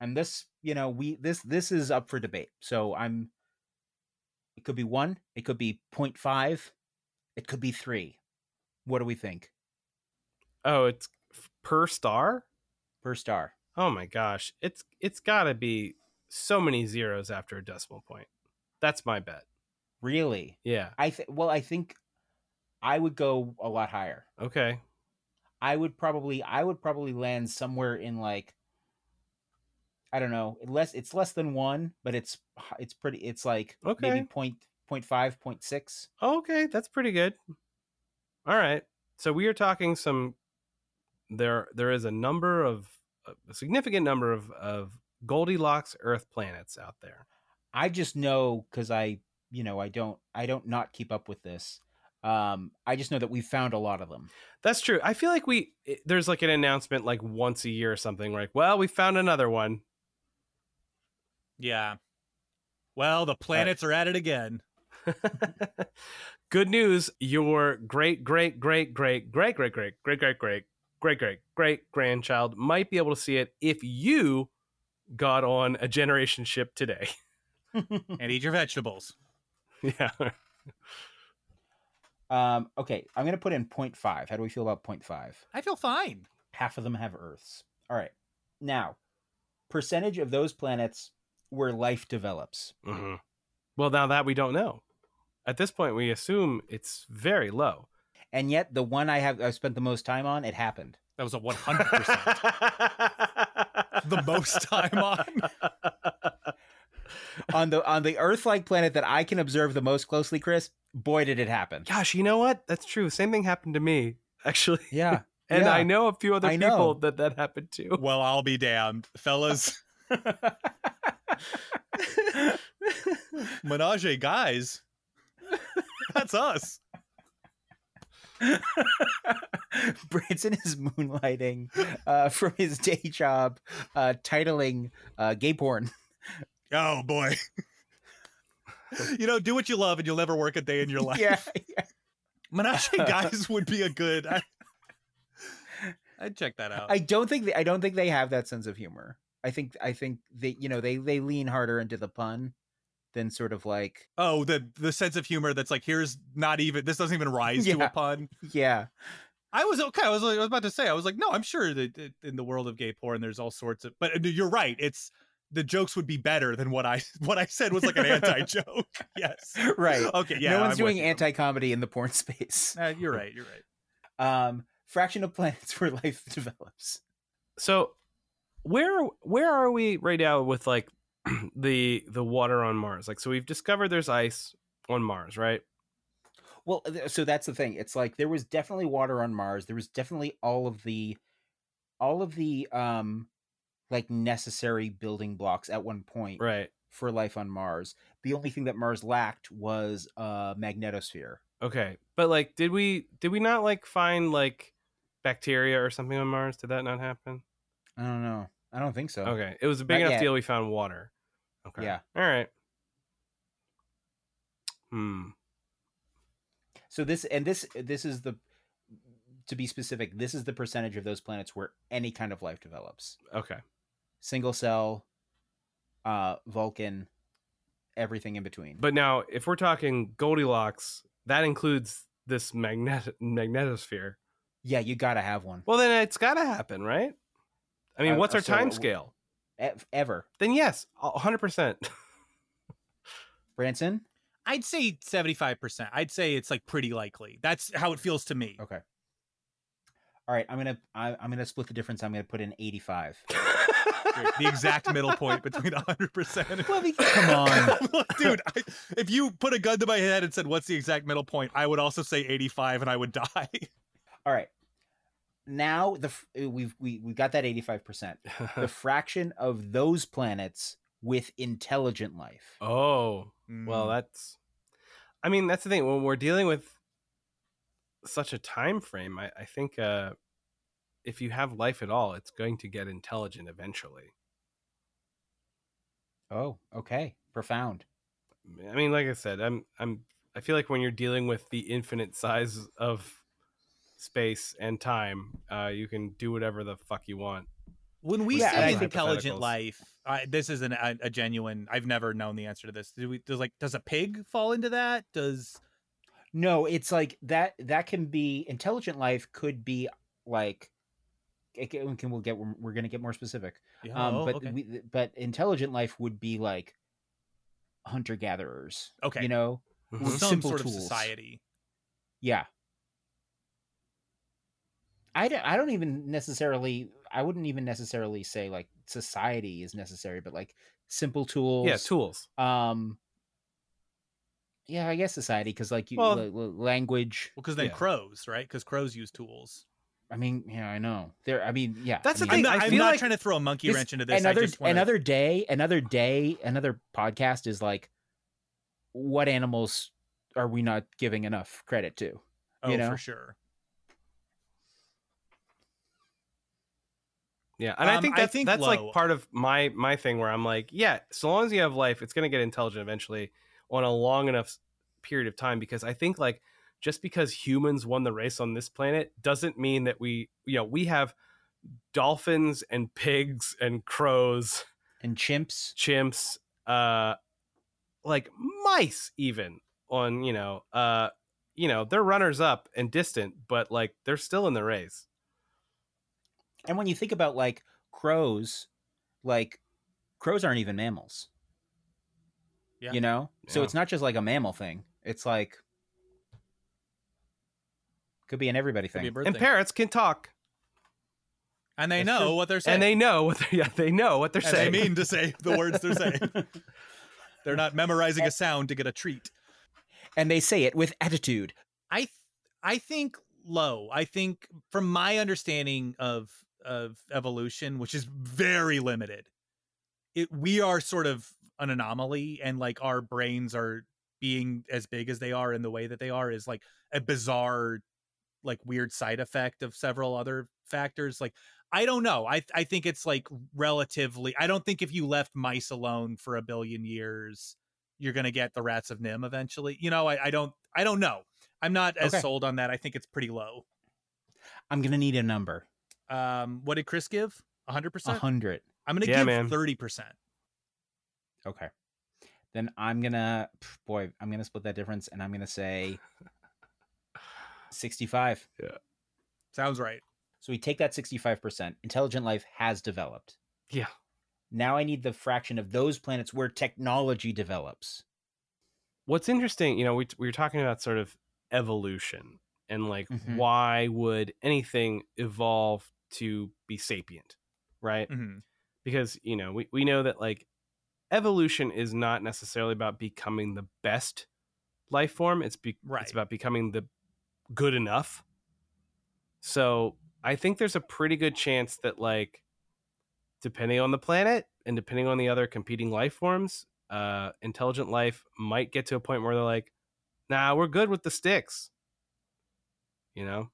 And this, you know, we this this is up for debate. So I'm it could be 1, it could be 0.5, it could be 3. What do we think Oh, it's per star? per star? Oh my gosh. It's it's got to be so many zeros after a decimal point. That's my bet. Really? Yeah. I think well I think I would go a lot higher. Okay. I would probably I would probably land somewhere in like I don't know, less it's less than 1, but it's it's pretty it's like Okay. maybe point point five, point six. Okay, that's pretty good. All right. So we are talking some there there is a number of a significant number of of Goldilocks Earth planets out there. I just know cuz I, you know, I don't I don't not keep up with this. Um I just know that we found a lot of them. That's true. I feel like we there's like an announcement like once a year or something like, well, we found another one. Yeah. Well, the planets are at it again. Good news, your great great great great great great great great great great great great great great grandchild might be able to see it if you got on a generation ship today. And eat your vegetables. yeah. Um okay, I'm going to put in 0.5. How do we feel about 0.5? I feel fine. half of them have Earths. All right. Now, percentage of those planets where life develops. hmm Well, now that we don't know. At this point, we assume it's very low. And yet, the one I have I've spent the most time on, it happened. That was a 100%. the most time on. on the on the Earth-like planet that I can observe the most closely, Chris. Boy, did it happen! Gosh, you know what? That's true. Same thing happened to me, actually. Yeah, And Yeah. I know a few other I people know. that that happened to. Well, I'll be damned. Fellas, Menage guys. That's us. Branson is moonlighting uh, from his day job, uh, titling uh, gay porn. Oh boy. you know, do what you love and you'll never work a day in your life. yeah, Menage guys would be a good I, I'd check that out. I don't think they, I don't think they have that sense of humor. I think I think they you know they they lean harder into the pun than sort of like oh, the the sense of humor that's like here's not even this doesn't even rise to a pun. yeah I was okay. I was I was about to say. I was like, no, I'm sure that that in the world of gay porn, there's all sorts of. But uh, you're right. It's the jokes would be better than what I what I said was like an anti joke. yes. right. Okay. Yeah. no one's I'm doing anti comedy in the porn space. Uh, you're right. You're right. Um, fraction of planets where life develops. So, where where are we right now with like the the water on Mars? Like, so we've discovered there's ice on Mars, right? Well, so that's the thing. It's like there was definitely water on Mars. There was definitely all of the, all of the um, like necessary building blocks at one point Right. for life on Mars. The only thing that Mars lacked was a magnetosphere. Okay. But like, did we did we not like find like bacteria or something on Mars? Did that not happen? I don't know. I don't think so. Okay. It was a big Not enough yet. deal. We found water. Okay. Yeah. All right. Hmm. So this and this this is the to be specific. This is the percentage of those planets where any kind of life develops. Okay. Single cell, uh, Vulcan, everything in between. But now, if we're talking Goldilocks, that includes this magnet magnetosphere. yeah, you got to have one Well, then it's got to happen, right? I mean, Uh, what's our so- time scale? Ev- ever. Then yes, hundred percent. Branson. I'd say 75%. I'd say it's like pretty likely. That's how it feels to me. Okay. All right, I'm gonna I, I'm gonna split the difference. I'm gonna put in 85. the exact middle point between 100% Well, the- come on. dude I, if you put a gun to my head and said what's the exact middle point i would also say 85 and i would die All right. Now the uh, we've we we got that 85 percent. The fraction of those planets with intelligent life. oh, well, Mm. that's. I mean, that's the thing. When we're dealing with such a time frame, I, I think uh, if you have life at all, it's going to get intelligent eventually. Oh, okay. Profound. I mean, like I said, I'm I'm I feel like when you're dealing with the infinite size of space and time, uh, you can do whatever the fuck you want. when we Yeah, say intelligent life I, this is an, a, a genuine i've never known the answer to this do we does like does a pig fall into that does No, it's like that. That can be intelligent life. Could be like. It can, can we'll get we're, we're gonna get more specific. yeah, Um, oh, but okay. we, but intelligent life would be like hunter gatherers. Okay. you know, Mhm. some simple sort of tools. society yeah, I don't, I don't even necessarily I wouldn't even necessarily say like society is necessary, but like simple tools. Yeah, tools. Um yeah, I guess society because like you Well- la- la- language. Well, because then Yeah. crows, right? Because crows use tools. I mean, yeah, I know. There I mean, yeah. That's I the mean, thing, I'm not, I I'm not like trying to throw a monkey this- wrench into this. another I just wanna, another day, another day, another podcast is like what animals are we not giving enough credit to? oh, you know? for sure. Yeah, and I Um, think I that's think that's low. like part of my my thing where I'm like, yeah, so long as you have life, it's going to get intelligent eventually on a long enough period of time because I think like just because humans won the race on this planet doesn't mean that we you know, we have dolphins and pigs and crows, And chimps. chimps, uh like mice even on, you know, uh you know, they're runners up and distant, but like they're still in the race. And when you think about like crows, like crows aren't even mammals. Yeah. You know? So it's not just like a mammal thing. It's like could be an everybody Could be a thing. bird And thing. parrots can talk. and they That's know true. what they're saying. and they know what they're, yeah, they know what they're and saying. they mean to say the words they're saying. They're not memorizing a sound to get a treat. and they say it with attitude. I th- I think low. I think from my understanding of of evolution, which is very limited, it we are sort of an anomaly, and like our brains are being as big as they are in the way that they are is like a bizarre, like weird side effect of several other factors. Like I don't know. I I think it's like relatively. I don't think if you left mice alone for a billion years, you're gonna get the rats of NIMH eventually. You know, I, I don't I don't know. I'm not as Okay. sold on that. I think it's pretty low. I'm gonna need a number. Um, what did Chris give? 100. A percent hundred. I'm gonna Yeah, man. give 30. percent Okay. Then I'm gonna boy, I'm gonna split that difference and I'm gonna say 65. Yeah. Sounds right. So we take that 65%. Intelligent life has developed. Yeah. Now I need the fraction of those planets where technology develops. What's interesting, you know, we, we were talking about sort of evolution and like Mhm. why would anything evolve to be sapient, right? hmm Because, you know, we, we know that like evolution is not necessarily about becoming the best life form. It's be, Right. it's about becoming the good enough. So I think there's a pretty good chance that like depending on the planet and depending on the other competing life forms, uh, intelligent life might get to a point where they're like, nah, we're good with the sticks. You know?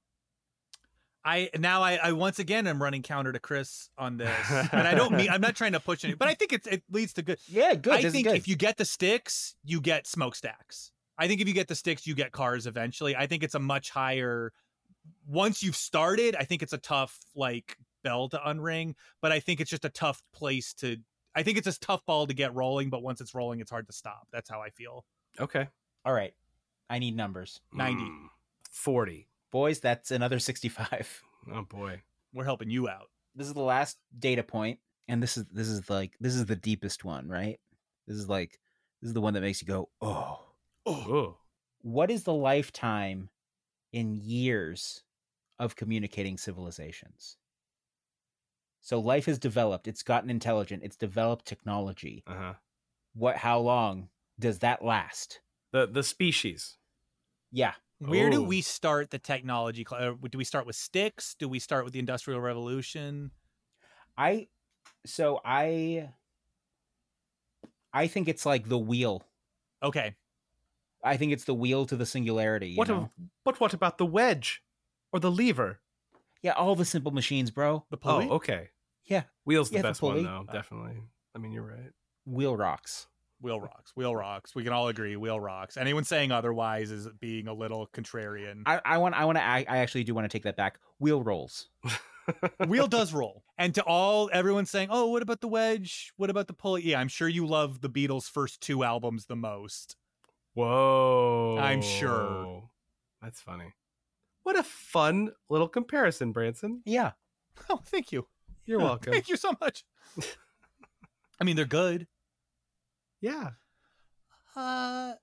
I now I, I once again am running counter to Chris on this, and I don't mean I'm not trying to push any, but I think it's it leads to good. Yeah, good. I this think good. if you get the sticks, you get smokestacks. I think if you get the sticks, you get cars eventually. I think it's a much higher. Once you've started, I think it's a tough like bell to unring, but I think it's just a tough place to. I think it's a tough ball to get rolling, but once it's rolling, it's hard to stop. That's how I feel. Okay. All right. I need numbers. 90. Mm, 40. Boys, that's another 65. Oh boy. We're helping you out. This is the last data point and this is this is like this is the deepest one, right? This is like this is the one that makes you go, "Oh." Oh. What is the lifetime in years of communicating civilizations? So life has developed, it's gotten intelligent, it's developed technology. Uh-huh. What how long does that last? The the species. Yeah. Where do we start the technology? uh, Do we start with sticks? Do we start with the Industrial Revolution? I so I I think it's like the wheel. Okay, I think it's the wheel to the singularity. You What know? of, but what about the wedge or the lever? yeah, all the simple machines, bro. the oh, pulley. Oh, okay. Yeah. Wheel's the Yeah, the best one though, definitely. I mean, you're right. Wheel rocks. Wheel rocks. Wheel rocks. We can all agree. Wheel rocks. Anyone saying otherwise is being a little contrarian. I, I want I want to I, I actually do want to take that back. Wheel rolls. Wheel does roll. And to all everyone saying, "Oh, what about the wedge? What about the pulley?" Yeah, I'm sure you love the Beatles' first two albums the most. Whoa. I'm sure. That's funny. What a fun little comparison, Branson. Yeah. Oh, thank you. You're welcome. Thank you so much. I mean, they're good. yeah. Uh,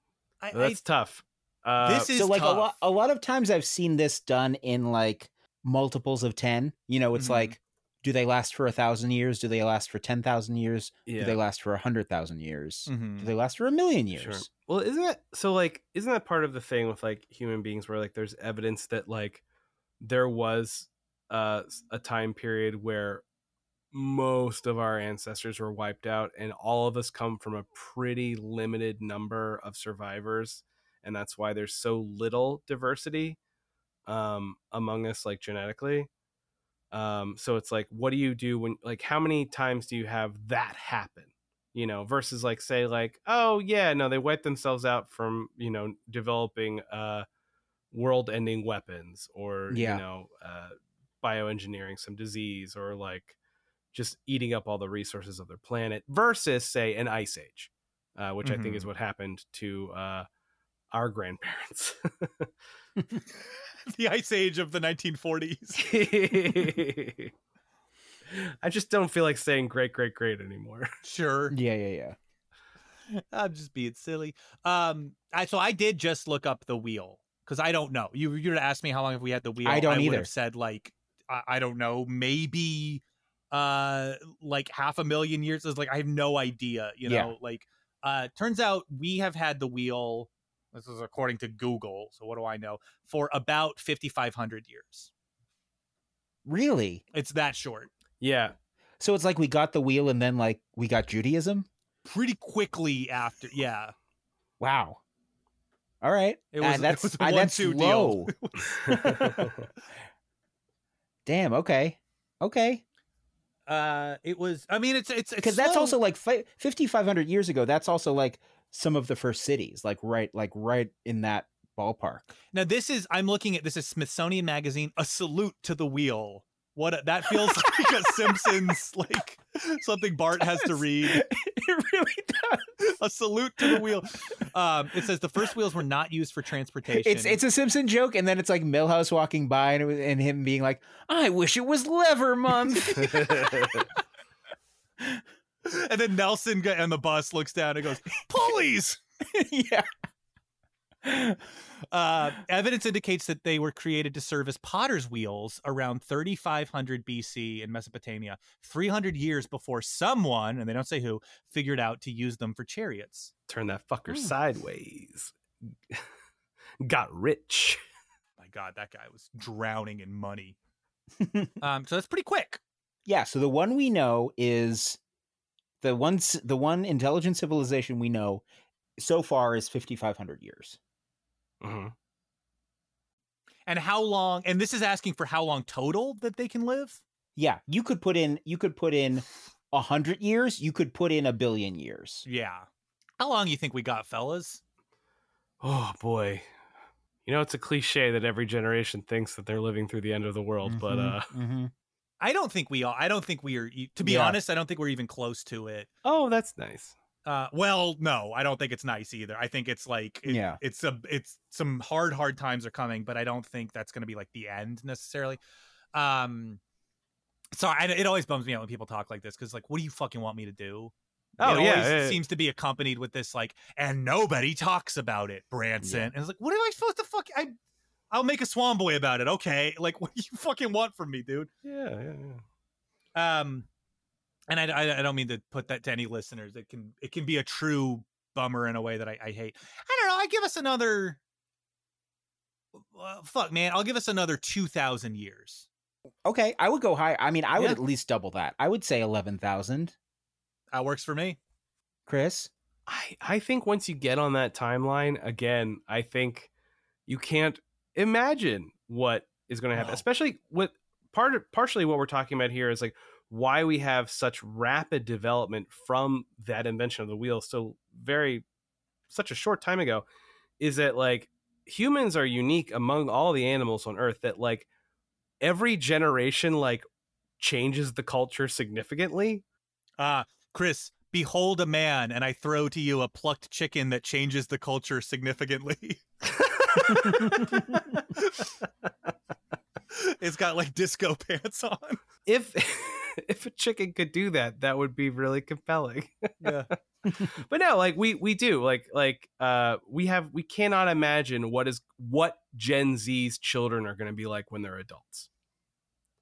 I, That's tough. Uh, This is so like tough. a lot a lot of times I've seen this done in like multiples of 10 you know it's Mhm. like do they last for a thousand years do they last for 10,000 years Yeah. do they last for a hundred thousand years Mhm. do they last for a million years Sure. Well, isn't that so? Like, isn't that part of the thing with like human beings, where like there's evidence that like there was uh, a time period where most of our ancestors were wiped out, and all of us come from a pretty limited number of survivors, and that's why there's so little diversity um, among us, like genetically. Um, so it's like, what do you do when, like, how many times do you have that happen? you know versus like say like oh yeah no they wiped themselves out from you know developing uh world ending weapons or Yeah. you know uh bioengineering some disease or like just eating up all the resources of their planet versus say an ice age uh which i think is what happened to uh our grandparents the ice age of the 1940s. i just don't feel like saying great great great anymore Sure. yeah yeah yeah I'm just being silly. Um, I so I did just look up the wheel because I don't know. You you'd asked me how long have we had the wheel? I don't would either. have said like I, I don't know, maybe uh like half a million years. Is like I have no idea. You know, Yeah. like uh turns out we have had the wheel. This is according to Google. So what do I know? For about 5,500 years. really It's that short. yeah so it's like we got the wheel and then like we got judaism Pretty quickly after, yeah. wow all right It Uh, was- it that's was a uh, that's one-two deal. damn okay okay Uh, it was. I mean, it's it's because that's also like fi- 5500 years ago that's also like some of the first cities like right like right in that ballpark Now this is I'm looking at this is Smithsonian Magazine. A salute to the wheel. What a, that feels like a Simpsons like something Bart has to read. it really does A salute to the wheel. Um, it says the first wheels were not used for transportation. it's it's a simpson joke and then it's like Milhouse walking by and, it was, and him being like i wish it was lever month and then Nelson go- on the bus looks down and goes pulleys. yeah Uh, evidence indicates that they were created to serve as potter's wheels around 3500 BC in Mesopotamia, 300 years before someone, and they don't say who, figured out to use them for chariots. turn that fucker Hmm. sideways. Got rich. My God, that guy was drowning in money. um, so that's pretty quick. Yeah, so the one we know is the one the one intelligent civilization we know so far is 5500 years. Mhm. And how long? And this is asking for how long total that they can live. Yeah, you could put in you could put in a 100 years, you could put in a billion years. Yeah. How long you think we got, fellas? Oh boy. You know, it's a cliche that every generation thinks that they're living through the end of the world, but Mhm, uh mhm. I don't think we are. I don't think we are. To be Yeah. honest, I don't think we're even close to it. oh, that's nice. Uh, well, no, I don't think it's nice either. I think it's like, it- Yeah. it's a, it's some hard, hard times are coming, but I don't think that's going to be like the end necessarily. Um, so I, it always bums me out when people talk like this because, like, what do you fucking want me to do? Oh, it yeah, always yeah, yeah. seems to be accompanied with this like, and nobody talks about it, Branson. Yeah. And it's like, what am I supposed to fuck? I, I'll make a Swan Boy about it. Okay, like, what do you fucking want from me, dude? Yeah, yeah, yeah. um and I, I, I don't mean to put that to any listeners it can it can be a true bummer in a way that i, I hate i don't know i give us another uh, fuck man i'll give us another 2000 years Okay, I would go high. I mean, I would Yeah. at least double that. I would say 11,000. that works for me Chris? I I think once you get on that timeline again, I think you can't imagine what is going to happen. Especially with part of, partially what we're talking about here is like why we have such rapid development from that invention of the wheel so very such a short time ago is that like humans are unique among all the animals on earth that like every generation like changes the culture significantly uh chris behold a man and i throw to you a plucked chicken that changes the culture significantly it's got like disco pants on if if a chicken could do that that would be really compelling yeah but no like we we do like like uh we have we cannot imagine what is what gen z's children are going to be like when they're adults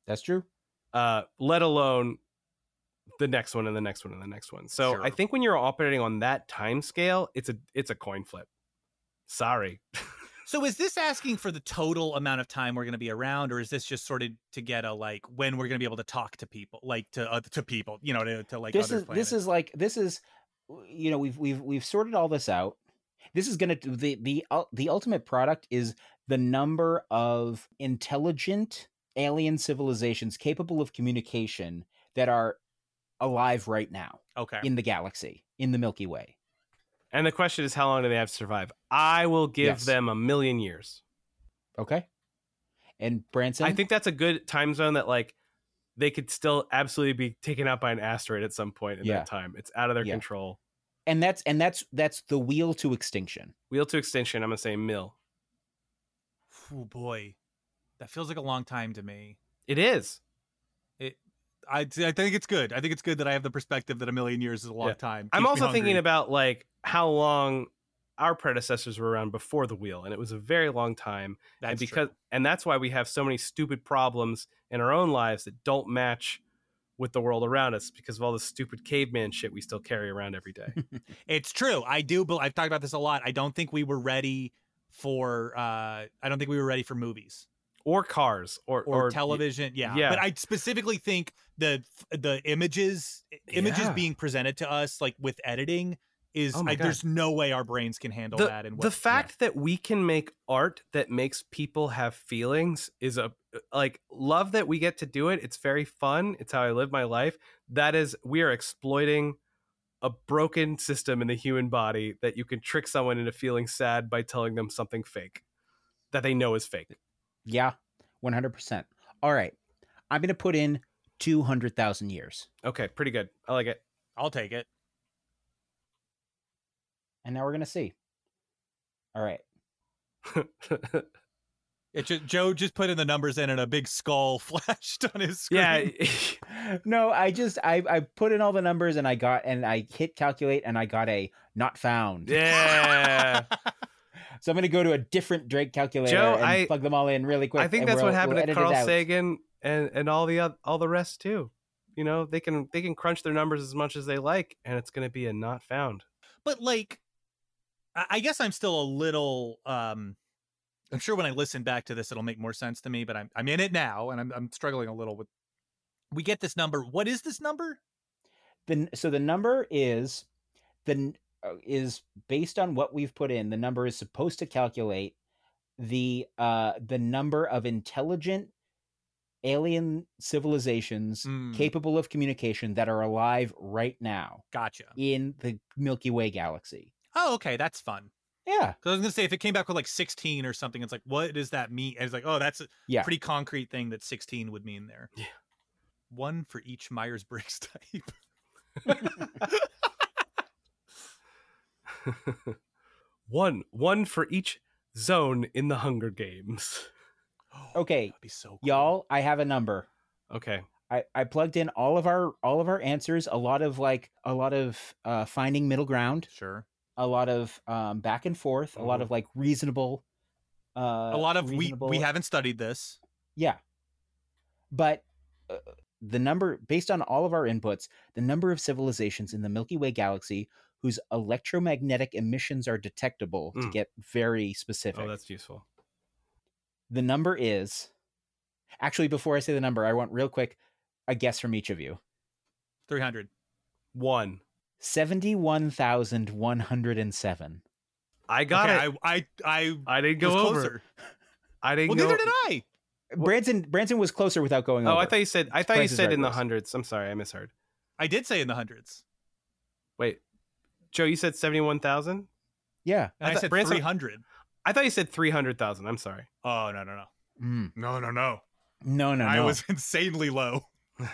That's true. uh, let alone the next one and the next one and the next one. So I think when you're operating on that time scale, it's a it's a coin flip. Sorry. So is this asking for the total amount of time we're going to be around, or is this just sort of to get a like when we're going to be able to talk to people, like to uh, to people, you know, to, to like this other is planets? this is like this is you know we've we've we've sorted all this out this is going to the the ul- the ultimate product is the number of intelligent alien civilizations capable of communication that are alive right now okay. in the galaxy in the milky way And the question is how long do they have to survive? I will give Yes. them a million years. okay and branson I think that's a good time zone that like they could still absolutely be taken out by an asteroid at some point in Yeah. that time. It's out of their Yeah. control. and that's and that's that's the wheel to extinction Wheel to extinction, I'm gonna say mill. Oh boy, that feels like a long time to me. It is. I I think it's good. I think it's good that I have the perspective that a million years is a long Yeah. time. I'm also thinking about like how long our predecessors were around before the wheel, and it was a very long time. that's and because true. and that's why we have so many stupid problems in our own lives that don't match with the world around us because of all the stupid caveman shit we still carry around every day. It's true. I do. But I've talked about this a lot. I don't think we were ready for. uh I don't think we were ready for movies or cars or or, television. Yeah. yeah. But I specifically think the the images images Yeah. being presented to us like with editing is. Oh I, there's no way our brains can handle the, that. And the what, fact that we can make art that makes people have feelings is a like love that we get to do it it's very fun it's how i live my life that is we are exploiting a broken system in the human body that you can trick someone into feeling sad by telling them something fake that they know is fake yeah 100% all right i'm going to put in 200000 years. Okay pretty good. I like it. I'll take it. and now we're going to see. All right. It just, Joe just put in the numbers in, and a big skull flashed on his screen. yeah. No, I just I I put in all the numbers and I got and I hit calculate and I got a not found. yeah So I'm gonna go to a different Drake calculator Joe, and I- plug them all in really quick. I think that's we'll- what happened we'll to Carl. Sagan and and all the all the rest too. You know, they can they can crunch their numbers as much as they like, and it's going to be a not found. but like I I guess I'm still a little um I'm sure when I listen back to this it'll make more sense to me, but I'm I'm in it now and I'm I'm struggling a little with we get this number. What is this number? The so the number is the n- is based on what we've put in. The number is supposed to calculate the uh the number of intelligent alien civilizations Mm, capable of communication that are alive right now gotcha. in the Milky Way galaxy. Oh, okay, that's fun. Yeah. Because I was gonna say if it came back with like 16 or something, it's like, what does that mean? And it's like, oh, that's a Yeah. pretty concrete thing that 16 would mean there. Yeah. One for each Myers Briggs type. one one for each zone in the Hunger Games. Okay, be so cool. Y'all, I have a number. Okay. I, I plugged in all of our all of our answers, a lot of like a lot of uh finding middle ground, Sure. a lot of um back and forth, a lot Mhm. of like reasonable uh a lot of we we haven't studied this. Yeah. But uh, the number based on all of our inputs, the number of civilizations in the Milky Way galaxy whose electromagnetic emissions are detectable to Mm. get very specific. Oh, that's useful. The number is actually before I say the number, I want real quick a guess from each of you. 300. One. 71,107. I got okay, it. I I I I, didn't was go over. closer. I didn't Well, go. neither did I. Branson Branson was closer without going Oh, over. I thought you said. I thought you said in the was. hundreds. I'm sorry, I misheard. I did say in the hundreds. Wait, Joe, you said seventy-one thousand. yeah. And I I, thought said 300. I thought you said three hundred thousand. I'm sorry. Oh, no, no, no. Mm. No, no, no. No, no, no. I was insanely low.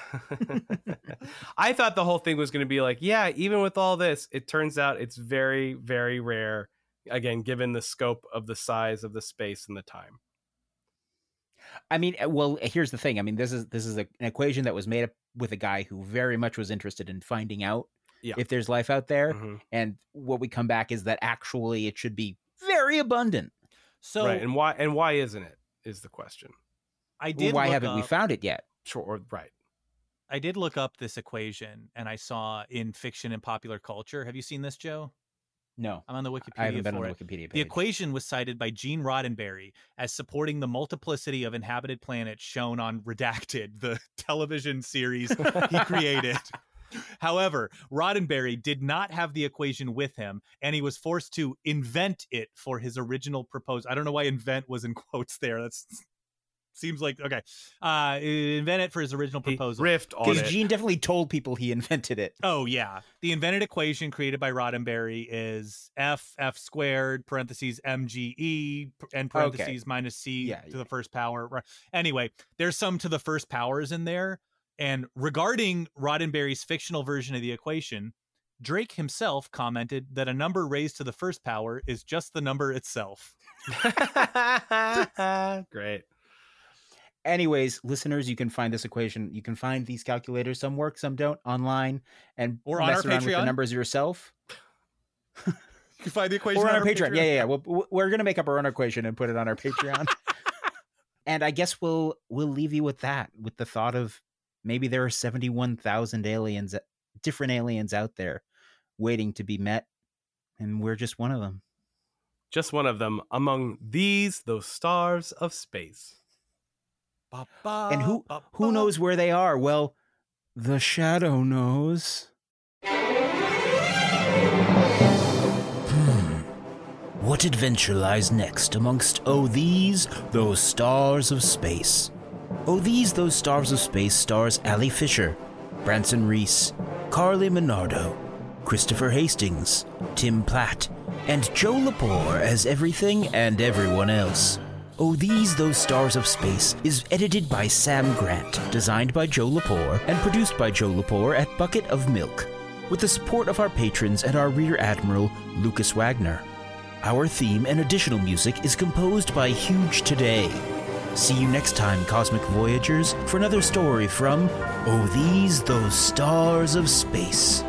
I thought the whole thing was going to be like, yeah, even with all this, it turns out it's very, very rare. Again, given the scope of the size of the space and the time. I mean, uh, well, here's the thing. I mean, this is this is a, an equation that was made up with a guy who very much was interested in finding out Yeah. if there's life out there. Mhm. And what we come back is that actually it should be very abundant. So right, and why? And why isn't it? Is the question. I Well, did why look haven't we found it yet? Sure, right. I did look up this equation and I saw in fiction and popular culture. Have you seen this, Joe? No, I'm on the Wikipedia I haven't been for on it. the Wikipedia page. The equation was cited by Gene Roddenberry as supporting the multiplicity of inhabited planets shown on Redacted, the television series he created. However, Roddenberry did not have the equation with him, and he was forced to invent it for his original proposal. I don't know why "invent" was in quotes there. That's seems like okay. Uh, invent it for his original He proposal. riffed on Because. Gene definitely told people he invented it. Oh yeah, the invented equation created by Roddenberry is f f squared parentheses mge and parentheses minus c Yeah, to yeah. the first power. Anyway, there's some to the first powers in there. And regarding Roddenberry's fictional version of the equation, Drake himself commented that a number raised to the first power is just the number itself. Great. Anyways, listeners, you can find this equation. You can find these calculators. Some work, some don't, online, and Or on mess our around with the numbers yourself. You can find the equation Or on our Patreon. Yeah, yeah, yeah. We'll, we're gonna make up our own equation and put it on our Patreon. and I guess we'll we'll leave you with that, with the thought of maybe there are seventy one thousand aliens, different aliens out there, waiting to be met, and we're just one of them. Just one of them among these, those stars of space. And who who knows where they are? Well, the shadow knows. Hmm. What adventure lies next amongst oh these those stars of space? Oh these those stars of space stars Ali Fisher, Branson Reese, Carly Monardo, Christopher Hastings, Tim Platt, and Joe Lepore as everything and everyone else. Oh, These Those Stars of Space is edited by Sam Grant, designed by Joe Lepore, and produced by Joe Lepore at Bucket of Milk, with the support of our patrons and our Rear Admiral, Lucas Wagner. Our theme and additional music is composed by Huge Today. See you next time, Cosmic Voyagers, for another story from Oh, These Those Stars of Space.